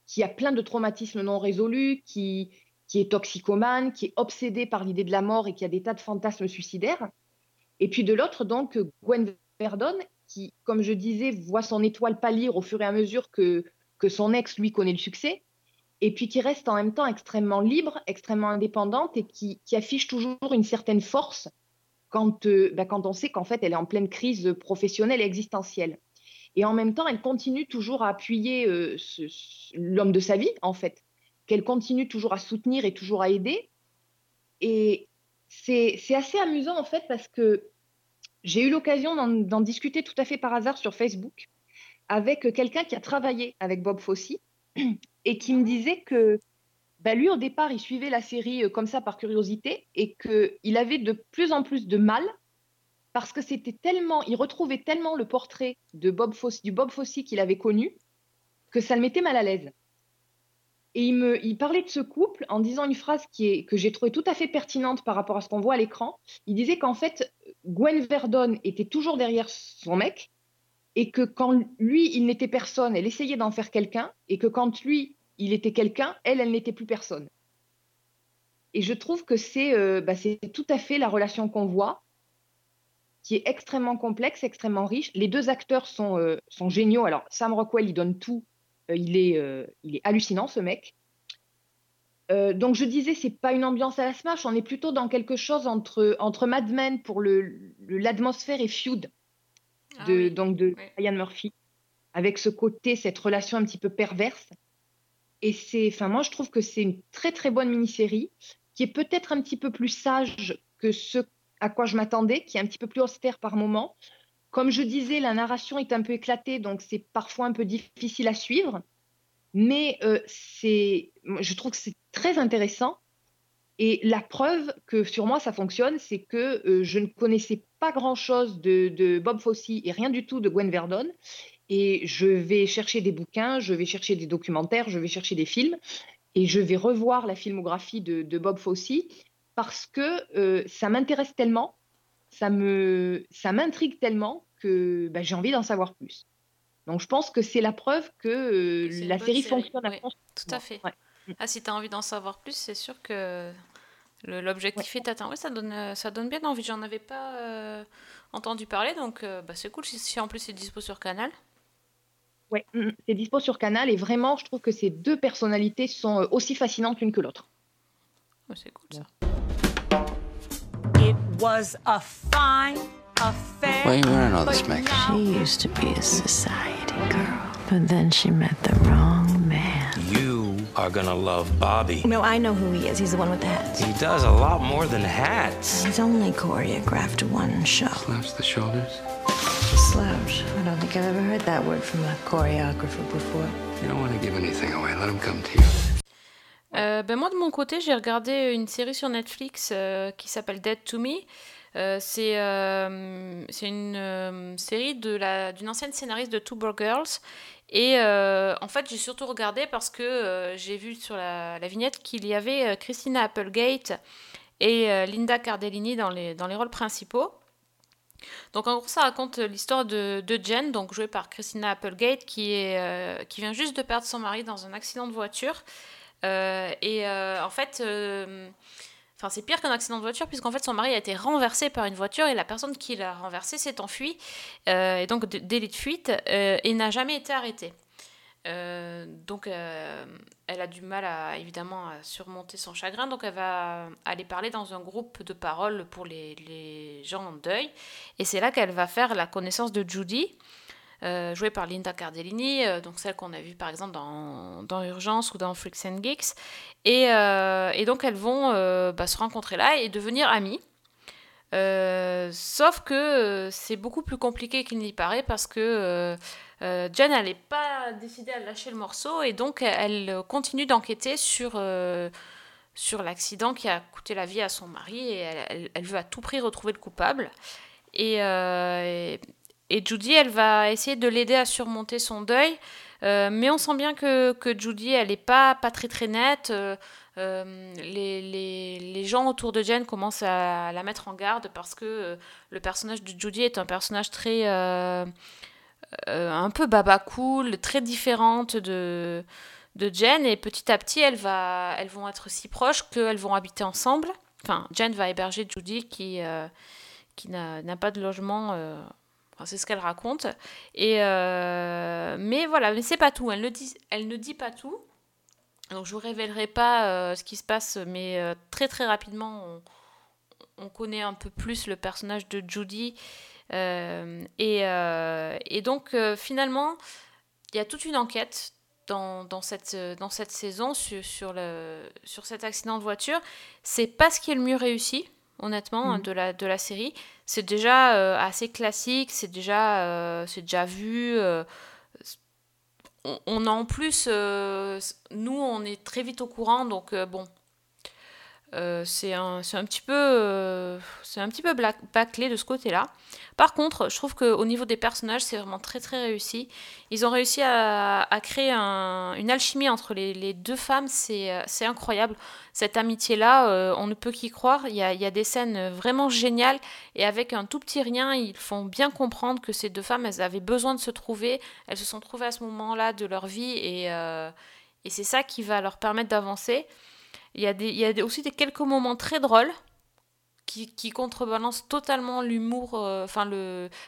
qui a plein de traumatismes non résolus, qui, qui est toxicomane, qui est obsédé par l'idée de la mort et qui a des tas de fantasmes suicidaires. Et puis de l'autre, donc, Gwen Verdon, qui, comme je disais, voit son étoile pâlir au fur et à mesure que, que son ex, lui, connaît le succès, et puis qui reste en même temps extrêmement libre, extrêmement indépendante, et qui, qui affiche toujours une certaine force quand, euh, bah, quand on sait qu'en fait, elle est en pleine crise professionnelle et existentielle. Et en même temps, elle continue toujours à appuyer euh, l'homme de sa vie, en fait, qu'elle continue toujours à soutenir et toujours à aider. Et c'est assez amusant, en fait, parce que j'ai eu l'occasion d'en discuter tout à fait par hasard sur Facebook avec quelqu'un qui a travaillé avec Bob Fosse et qui me disait que bah, lui, au départ, il suivait la série euh, comme ça par curiosité et qu'il avait de plus en plus de mal parce que c'était tellement, il retrouvait tellement le portrait de Bob Fosse, du Bob Fosse qu'il avait connu que ça le mettait mal à l'aise. Et il, me, il parlait de ce couple en disant une phrase qui est, que j'ai trouvée tout à fait pertinente par rapport à ce qu'on voit à l'écran. Il disait qu'en fait, Gwen Verdon était toujours derrière son mec et que quand lui, il n'était personne, elle essayait d'en faire quelqu'un et que quand lui, il était quelqu'un, elle, elle n'était plus personne. Et je trouve que c'est euh, bah, tout à fait la relation qu'on voit, qui est extrêmement complexe, extrêmement riche. Les deux acteurs sont, euh, sont géniaux. Alors, Sam Rockwell, il donne tout. Euh, il, est, euh, il est hallucinant, ce mec. Euh, donc, je disais, c'est pas une ambiance à la Smash. On est plutôt dans quelque chose entre, entre Mad Men pour le- le- l'atmosphère et Feud Ah de, donc de Ryan Murphy, avec ce côté, cette relation un petit peu perverse. Et c'est, enfin, moi, je trouve que c'est une très très bonne mini-série qui est peut-être un petit peu plus sage que ce à quoi je m'attendais, qui est un petit peu plus austère par moment. Comme je disais, la narration est un peu éclatée, donc c'est parfois un peu difficile à suivre. Mais euh, je trouve que c'est très intéressant. Et la preuve que sur moi ça fonctionne, c'est que euh, je ne connaissais pas grand-chose de, de Bob Fosse et rien du tout de Gwen Verdon. Et je vais chercher des bouquins, je vais chercher des documentaires, je vais chercher des films et je vais revoir la filmographie de, Bob Fosse parce que euh, ça m'intéresse tellement, ça me, ça m'intrigue tellement que bah, j'ai envie d'en savoir plus. Donc je pense que c'est la preuve que euh, la série série, fonctionne à oui, fond. Tout à fait. Ouais. Ah, si tu as envie d'en savoir plus, c'est sûr que l'objectif est atteint. Oui, ça donne, euh, ça donne bien envie. J'en avais pas euh, entendu parler, donc euh, bah, c'est cool si, si en plus c'est dispo sur Canal. Ouais, mm, c'est dispo sur Canal et vraiment, je trouve que ces deux personnalités sont aussi fascinantes l'une que l'autre. Ouais, c'est cool ça. It was a fine affair. Where you wearing all this, makeup? She used to be a society girl, but then she met the wrong man. You are gonna love Bobby. No, I know who he is. He's the one with the hats. He does a lot more than hats. He's only choreographed one show. Slouch the shoulders. Slouch. I don't think I've ever heard that word from a choreographer before. You don't want to give anything away. Let him come to you. Euh, ben moi de mon côté, j'ai regardé une série sur Netflix euh, qui s'appelle Dead to Me. Euh, c'est euh, une euh, série d'une ancienne scénariste de Two Broke Girls. Et euh, en fait, j'ai surtout regardé parce que euh, j'ai vu sur la, la vignette qu'il y avait Christina Applegate et Linda Cardellini dans les, dans les rôles principaux. Donc en gros, ça raconte l'histoire de, de Jen, donc jouée par Christina Applegate, qui, est, qui vient juste de perdre son mari dans un accident de voiture. Et en fait, c'est pire qu'un accident de voiture, puisqu'en fait son mari a été renversé par une voiture et la personne qui l'a renversé s'est enfuie, euh, et donc délit de fuite, euh, et n'a jamais été arrêtée. Euh, donc elle a du mal à évidemment à surmonter son chagrin, donc elle va aller parler dans un groupe de parole pour les, les gens en deuil, et c'est là qu'elle va faire la connaissance de Judy, euh, jouée par Linda Cardellini, euh, donc celle qu'on a vue par exemple dans, dans Urgence ou dans Freaks and Geeks. Et, euh, et donc elles vont bah, se rencontrer là et devenir amies. Sauf que c'est beaucoup plus compliqué qu'il n'y paraît parce que Jen n'est pas décidée à lâcher le morceau et donc elle continue d'enquêter sur, sur l'accident qui a coûté la vie à son mari et elle, veut à tout prix retrouver le coupable. Et, et, Judy, elle va essayer de l'aider à surmonter son deuil. mais on sent bien que, que Judy, elle n'est pas, pas très très nette. Euh, les, les, les, gens autour de Jen commencent à, la mettre en garde parce que euh, le personnage de Judy est un personnage très. Euh, un peu baba cool, très différente de, de Jen. Et petit à petit, elles, va, elles vont être si proches qu'elles vont habiter ensemble. Enfin, Jen va héberger Judy qui, qui n'a pas de logement. C'est ce qu'elle raconte. Et, mais voilà, mais c'est pas tout. Elle ne, dit, elle ne dit pas tout. Donc je vous révélerai pas euh, ce qui se passe, mais euh, très très rapidement, on, connaît un peu plus le personnage de Judy. Euh, et, donc finalement, il y a toute une enquête dans, cette, dans cette saison sur, sur, le, sur cet accident de voiture. C'est pas ce qui est le mieux réussi, honnêtement, mmh. de, la, de la série. C'est déjà assez classique, c'est déjà, c'est déjà vu on, a en plus, euh, nous, on est très vite au courant, donc euh, bon, euh, c'est un, un, petit peu, c'est un petit peu bâclé de ce côté-là. Par contre, je trouve qu'au niveau des personnages, c'est vraiment très très réussi. Ils ont réussi à, créer une alchimie entre les, deux femmes, c'est incroyable. Cette amitié-là, euh, on ne peut qu'y croire. Il y, a, des scènes vraiment géniales et avec un tout petit rien, ils font bien comprendre que ces deux femmes, elles avaient besoin de se trouver. Elles se sont trouvées à ce moment-là de leur vie et, euh, c'est ça qui va leur permettre d'avancer. Il y a, des, il y a aussi des quelques moments très drôles qui, qui contrebalancent totalement l'humour, euh, enfin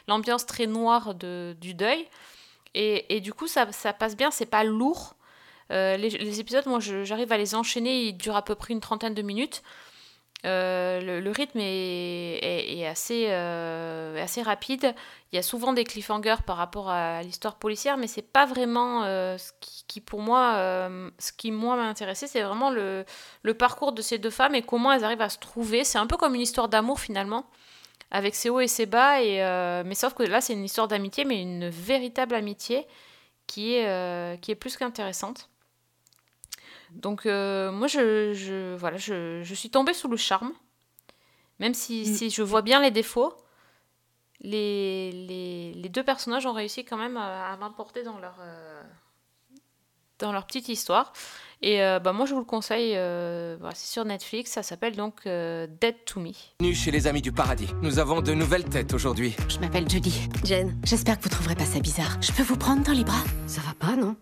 l'ambiance très noire de, du deuil. Et, et, du coup, ça, ça passe bien, c'est pas lourd. Euh, les, épisodes, moi, j'arrive à les enchaîner, ils durent à peu près une trentaine de minutes. Euh, le, rythme est, assez, euh, assez rapide. Il y a souvent des cliffhangers par rapport à l'histoire policière, mais c'est pas vraiment ce qui, pour moi, ce qui moi m'a intéressé, c'est vraiment le, parcours de ces deux femmes et comment elles arrivent à se trouver. C'est un peu comme une histoire d'amour finalement, avec ses hauts et ses bas, et, mais sauf que là c'est une histoire d'amitié, mais une véritable amitié qui est plus qu'intéressante. Donc euh, moi, je, voilà, je, suis tombée sous le charme. Même si, mm. si je vois bien les défauts, les, les, les, deux personnages ont réussi quand même à, m'apporter dans leur, euh, dans leur petite histoire. Et euh, bah, moi, je vous le conseille, c'est sur Netflix, ça s'appelle donc Dead to Me. Bienvenue chez les Amis du Paradis. Nous avons de nouvelles têtes aujourd'hui. Je m'appelle Judy. Jen, j'espère que vous trouverez pas ça bizarre. Je peux vous prendre dans les bras? Ça va pas, non?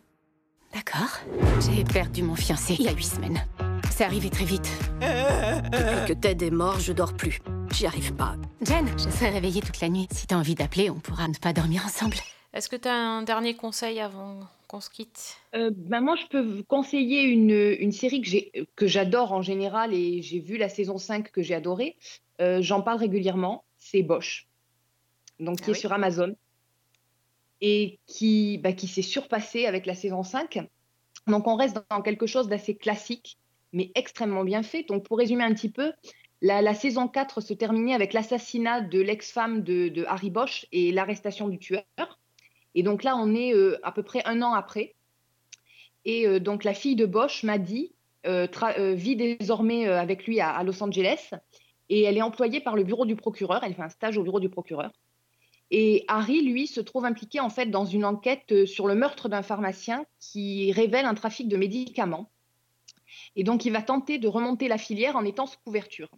D'accord. J'ai perdu mon fiancé il y a huit semaines. C'est arrivé très vite. Depuis que Ted est mort, je dors plus. J'y arrive pas. Jen, je serai réveillée toute la nuit. Si t'as envie d'appeler, on pourra ne pas dormir ensemble. Est-ce que t'as un dernier conseil avant qu'on se quitte? Euh, ben Moi, je peux vous conseiller une, une série que j'adore en général et j'ai vu la saison 5 que j'ai adorée. Euh, j'en parle régulièrement. C'est Bosch. Donc, qui ah est sur Amazon et qui, bah, qui s'est surpassé avec la saison 5. Donc on reste dans quelque chose d'assez classique, mais extrêmement bien fait. Donc pour résumer un petit peu, la, saison 4 se terminait avec l'assassinat de l'ex-femme de, Harry Bosch et l'arrestation du tueur. Et donc là, on est euh, à peu près un an après. Et euh, donc la fille de Bosch, Maddie, euh, vit désormais avec lui à, Los Angeles et elle est employée par le bureau du procureur. Elle fait un stage au bureau du procureur. Et Harry, lui, se trouve impliqué en fait dans une enquête euh, sur le meurtre d'un pharmacien qui révèle un trafic de médicaments. Et donc, il va tenter de remonter la filière en étant sous couverture.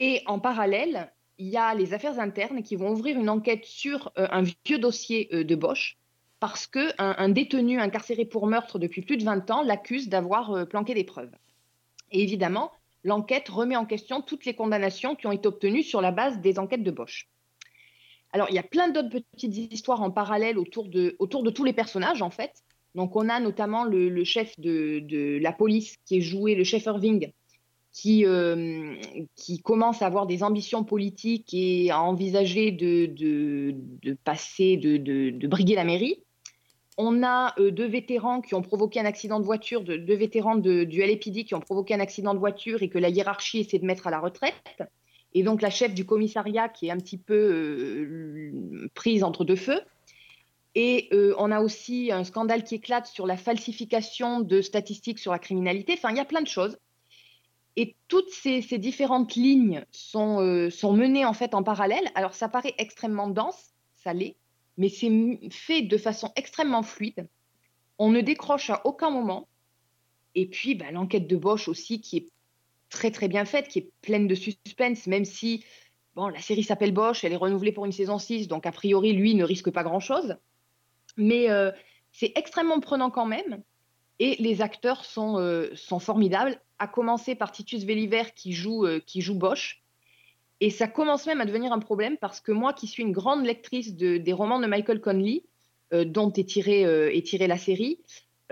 Et en parallèle, il y a les affaires internes qui vont ouvrir une enquête sur euh, un vieux dossier euh, de Bosch parce qu'un un détenu incarcéré pour meurtre depuis plus de 20 ans l'accuse d'avoir planqué des preuves. Et évidemment, l'enquête remet en question toutes les condamnations qui ont été obtenues sur la base des enquêtes de Bosch. Alors, il y a plein d'autres petites histoires en parallèle autour de, autour de tous les personnages, en fait. Donc, on a notamment le, chef de, la police qui est joué, le chef Irving, qui, euh, qui commence à avoir des ambitions politiques et à envisager de, de, passer, de, briguer la mairie. On a euh, deux vétérans qui ont provoqué un accident de voiture, deux vétérans du LAPD qui ont provoqué un accident de voiture et que la hiérarchie essaie de mettre à la retraite et donc la chef du commissariat qui est un petit peu euh, prise entre deux feux. Et euh, on a aussi un scandale qui éclate sur la falsification de statistiques sur la criminalité. Enfin, il y a plein de choses. Et toutes ces, différentes lignes sont, euh, sont menées en fait en parallèle. Alors ça paraît extrêmement dense, ça l'est, mais c'est fait de façon extrêmement fluide. On ne décroche à aucun moment. Et puis bah, l'enquête de Bosch aussi, qui est très très bien faite, qui est pleine de suspense, même si bon, la série s'appelle Bosch, elle est renouvelée pour une saison 6, donc a priori, lui ne risque pas grand-chose. Mais euh, c'est extrêmement prenant quand même. Et les acteurs sont, euh, sont formidables, à commencer par Titus Welliver qui joue, euh, qui joue Bosch. Et ça commence même à devenir un problème parce que moi, qui suis une grande lectrice de- des romans de Michael Conley, dont est tirée est tirée la série,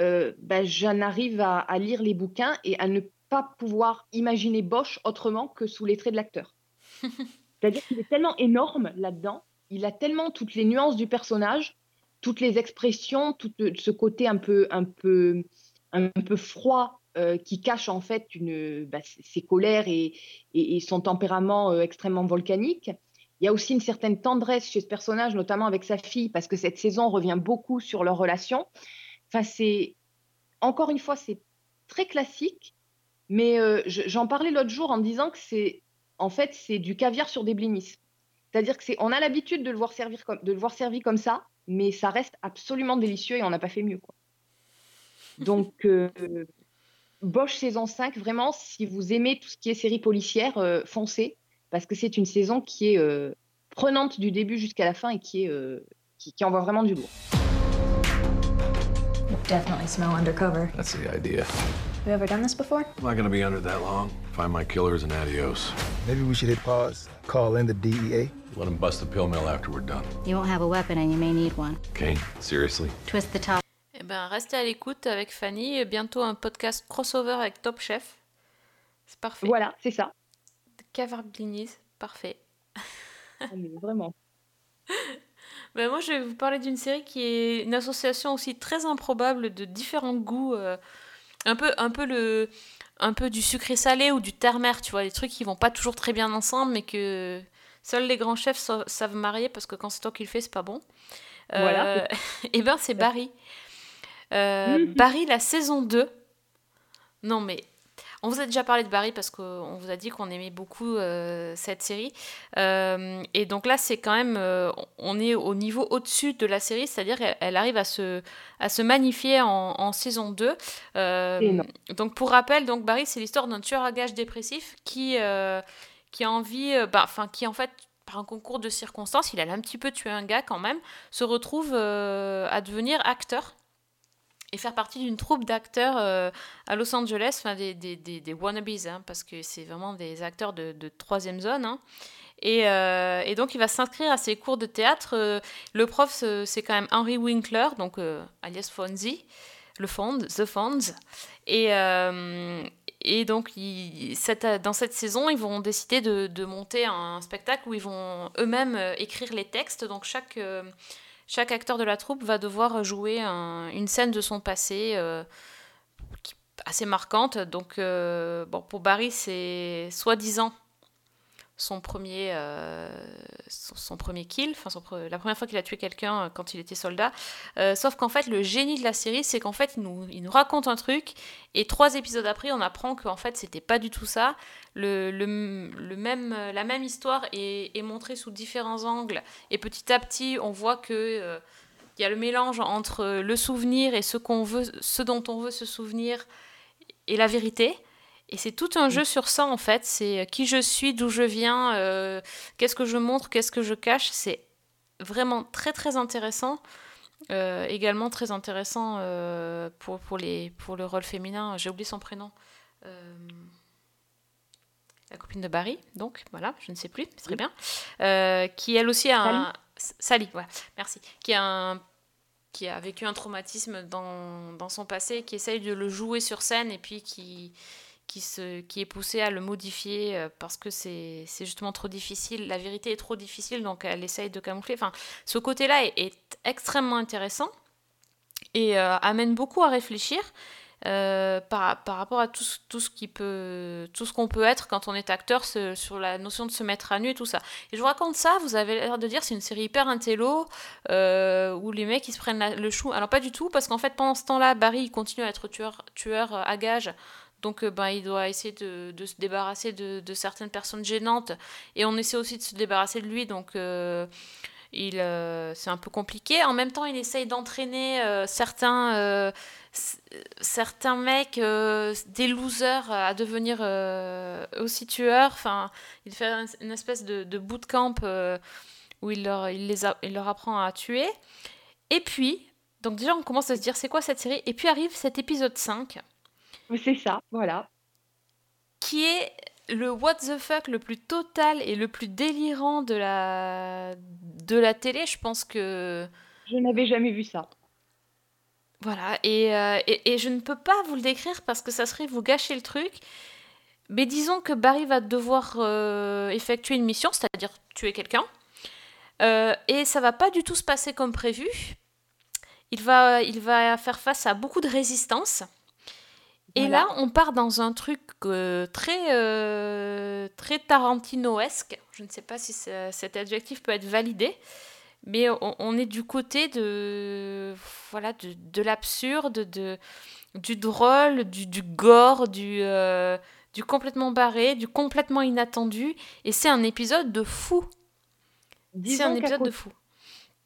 euh, ben, j'en arrive à, à lire les bouquins et à ne pas pouvoir imaginer Bosch autrement que sous les traits de l'acteur. C'est-à-dire qu'il est tellement énorme là-dedans, il a tellement toutes les nuances du personnage, toutes les expressions, tout le- ce côté un peu, un peu, un peu froid euh, qui cache en fait une, bah, ses ses colères et, et- et son tempérament euh, extrêmement volcanique. Il y a aussi une certaine tendresse chez ce personnage, notamment avec sa fille, parce que cette saison revient beaucoup sur leur relation. Enfin, c'est encore une fois, c'est très classique, mais euh, je- j'en parlais l'autre jour en disant que c'est en fait c'est du caviar sur des blinis. C'est-à-dire que c'est on a l'habitude de le voir servir comme de le voir servi comme ça, mais ça reste absolument délicieux et on n'a pas fait mieux quoi. Donc euh, Bosch saison 5, vraiment, si vous aimez tout ce qui est série policière, euh, foncez, parce que c'est une saison qui est euh, prenante du début jusqu'à la fin et qui, est, euh, qui, qui envoie vraiment du lourd. Definitely smell undercover. That's the idea. Have you ever done this before? I'm not gonna be under that long. Find my killers and adios. Maybe we should hit pause, call in the DEA. Let them bust the pill mill after we're done. You won't have a weapon and you may need one. Kane, seriously? Twist the top. Eh ben, restez à l'écoute avec Fanny. Bientôt un podcast crossover avec Top Chef. C'est parfait. Voilà, c'est ça. Caviar Blinis, parfait. Ah, mais vraiment. Ben, moi, je vais vous parler d'une série qui est une association aussi très improbable de différents goûts. euh, un, peu, un, peu le, un peu du sucré salé ou du terre-mer, tu vois, des trucs qui vont pas toujours très bien ensemble, mais que seuls les grands chefs sa- savent marier parce que quand c'est toi qui le fais, c'est pas bon. Voilà. et ben, c'est Barry. Euh. Barry, la saison 2. Non, mais on vous a déjà parlé de Barry parce qu'on vous a dit qu'on aimait beaucoup euh, cette série. Euh, et donc là, c'est quand même. euh, on est au niveau au-dessus de la série, c'est-à-dire qu'elle elle arrive à se, à se magnifier en, en saison 2. Euh, C'est énorme. donc pour rappel, donc Barry, c'est l'histoire d'un tueur à gages dépressif qui, qui a envie. bah, Enfin, qui en fait. Par un concours de circonstances, il a un petit peu tué un gars quand même, se retrouve euh, à devenir acteur faire partie d'une troupe d'acteurs euh, à Los Angeles, enfin des, des, des, des wannabes, hein, parce que c'est vraiment des acteurs de, troisième zone. hein. Et, euh, et donc il va s'inscrire à ses cours de théâtre. euh, le prof, c'est quand même Henry Winkler, donc alias Fonzie, le Fond, The Fonz. Et, donc dans cette saison, ils vont décider de, de monter un spectacle où ils vont eux-mêmes écrire les textes. Donc chaque... chaque acteur de la troupe va devoir jouer un- une scène de son passé euh, assez marquante. Donc, euh, bon, pour Barry, c'est soi-disant son premier, euh, son, premier kill, enfin la première fois qu'il a tué quelqu'un euh, quand il était soldat. Euh, sauf qu'en fait, le génie de la série, c'est qu'en fait, il nous, il nous raconte un truc, et trois épisodes après, on apprend qu'en fait, c'était pas du tout ça. Le, le- le même, la même histoire est, est montrée sous différents angles, et petit à petit, on voit que il y a le mélange entre le souvenir et ce qu'on veut, ce dont on veut se souvenir, et la vérité. Et c'est tout un jeu sur ça en fait. C'est qui je suis, d'où je viens, euh, qu'est-ce que je montre, qu'est-ce que je cache. C'est vraiment très très intéressant. Euh, également très intéressant euh, pour, pour, les, pour le rôle féminin. J'ai oublié son prénom. Euh, la copine de Barry, donc voilà, je ne sais plus, c'est très bien. Euh, qui elle aussi a un. Sally, ouais, merci. Qui a un qui a vécu un traumatisme dans, dans son passé, qui essaye de le jouer sur scène et puis qui, qui, se, qui est poussée à le modifier euh, parce que c'est justement trop difficile, la vérité est trop difficile, donc elle essaye de camoufler. Enfin, ce côté-là est, extrêmement intéressant et euh, amène beaucoup à réfléchir. euh, par, par rapport à tout, tout ce qui peut tout qu'on peut être quand on est acteur sur la notion de se mettre à nu et tout ça et je vous raconte ça vous avez l'air de dire c'est une série hyper intello où les mecs ils se prennent le chou alors pas du tout parce qu'en fait pendant ce temps là Barry il continue à être tueur tueur à gages Donc euh, ben, il doit essayer de, se débarrasser de, certaines personnes gênantes. Et on essaie aussi de se débarrasser de lui. Donc euh, il, euh, c'est un peu compliqué. En même temps, il essaye d'entraîner certains, certains mecs, des losers, à devenir aussi tueurs. Enfin, il fait un- une espèce de, bootcamp où il leur, il, les il leur apprend à tuer. Et puis, donc déjà, on commence à se dire c'est quoi cette série? Et puis arrive cet épisode 5 C'est ça, voilà. qui est le what the fuck le plus total et le plus délirant de la, de la télé? Je pense que. Je n'avais jamais vu ça. Voilà, et, euh, et, et je ne peux pas vous le décrire parce que ça serait vous gâcher le truc. Mais disons que Barry va devoir euh, effectuer une mission, c'est-à-dire tuer quelqu'un. Euh, et ça va pas du tout se passer comme prévu. Il va, il va faire face à beaucoup de résistance. Et Voilà. là, on part dans un truc euh, très, euh, très Tarantinoesque. Je ne sais pas si ça- cet adjectif peut être validé, mais on, on est du côté de, voilà, de, de l'absurde, de, du drôle, du, du gore, du, euh, du complètement barré, du complètement inattendu. Et c'est un épisode de fou. C'est un épisode de fou.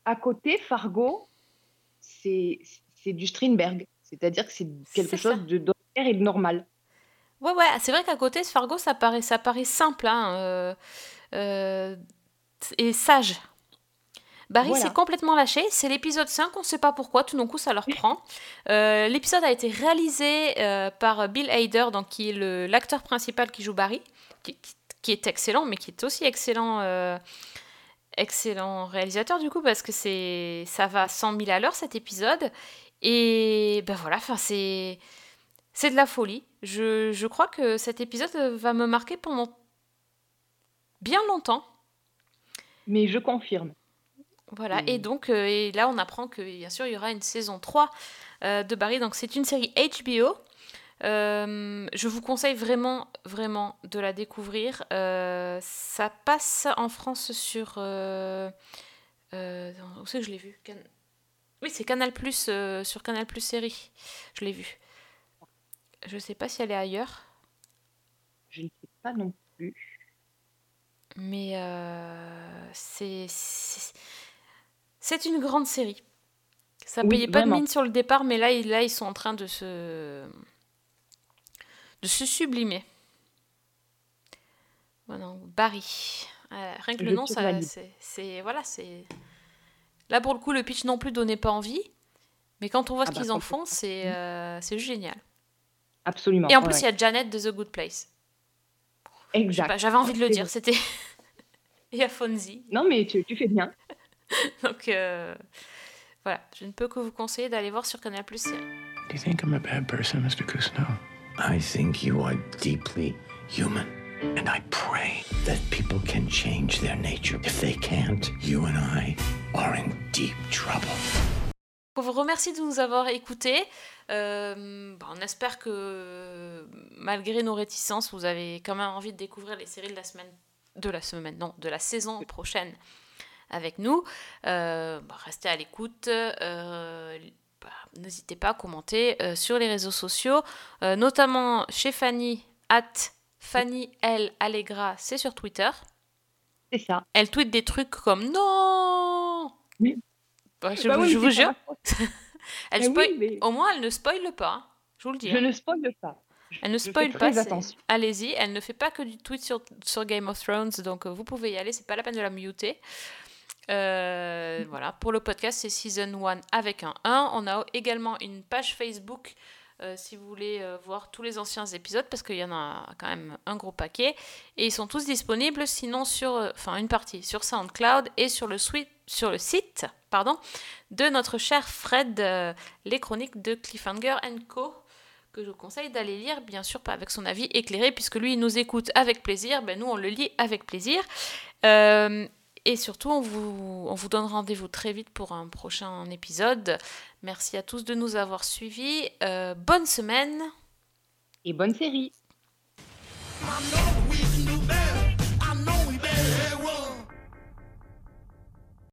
À côté, Fargo, c'est du Strindberg. C'est-à-dire que c'est quelque chose ça. de et de normal. Ouais, ouais, c'est vrai qu'à côté, Fargo, ça paraît, ça paraît simple hein, euh, euh, et sage. Barry Voilà. s'est complètement lâché. C'est l'épisode 5, on ne sait pas pourquoi, tout d'un coup ça leur prend. Euh, l'épisode a été réalisé par Bill Hader, donc, qui est le- l'acteur principal qui joue Barry, qui, est excellent, mais qui est aussi excellent, excellent réalisateur du coup, parce que c'est ça va à 100 000 à l'heure cet épisode. Et ben voilà, enfin c'est. C'est de la folie. Je, je crois que cet épisode va me marquer pendant bien longtemps. Mais je confirme. Voilà, et donc euh, et là on apprend que bien sûr il y aura une saison 3 euh, de Barry, donc c'est une série HBO. Euh, je vous conseille vraiment, vraiment de la découvrir. Euh, ça passe en France sur... Euh, euh, où c'est que je l'ai vu? Can- Oui, c'est Canal Plus euh, sur Canal Plus série. Je l'ai vu. Je sais pas si elle est ailleurs. Je ne sais pas non plus. Mais euh, c'est c'est une grande série. Ça Oui, payait pas de mine sur le départ, mais là, ils- là ils sont en train de se de se sublimer. Voilà, Barry. Euh, rien que le nom, ça, c'est voilà, c'est là pour le coup le pitch non plus donnait pas envie, mais quand on voit ce Ah bah, qu'ils en font, c'est euh, c'est génial. Absolument. Et en ouais, plus, il y a Janet de The Good Place. Exact. J'avais envie de le dire, c'était et à Fonzie. Non, mais tu, tu fais bien. Donc euh, voilà, je ne peux que vous conseiller d'aller voir sur Canal Plus. Do you think I'm a bad person, Mr. Cousineau? I think you are deeply human. And I pray that people can change their nature. If they can't, you and I are in deep trouble. On vous remercie de nous avoir écoutés. Euh, bah, on espère que malgré nos réticences, vous avez quand même envie de découvrir les séries de la semaine, de la semaine, non, de la saison prochaine avec nous. Euh, bah, restez à l'écoute. euh, bah, N'hésitez pas à commenter sur les réseaux sociaux, notamment chez Fanny, at Fanny L. Allegra, c'est sur Twitter. C'est ça. Elle tweet des trucs comme non Oui. Je vous, je jure. elle oui, spoil- mais- Au moins, elle ne spoile pas. Je vous le dis. Je hein. ne spoile pas. Elle ne très pas. Allez-y. Elle ne fait pas que du tweet sur, sur Game of Thrones, donc euh, vous pouvez y aller. C'est pas la peine de la muter. Euh, voilà. Pour le podcast, c'est Season 1 avec un 1. On a également une page Facebook euh, si vous voulez euh, voir tous les anciens épisodes, parce qu'il y en a quand même un gros paquet. Et ils sont tous disponibles, sinon sur, euh, enfin une partie sur SoundCloud et sur le, sui- sur le site pardon, de notre cher Fred, les chroniques de Cliffhanger Co. Que je vous conseille d'aller lire, bien sûr, avec son avis éclairé, puisque lui, il nous écoute avec plaisir. Ben, nous, on le lit avec plaisir. Et surtout, on vous, on vous donne rendez-vous très vite pour un prochain épisode. Merci à tous de nous avoir suivis. Euh, bonne semaine. Et bonne série.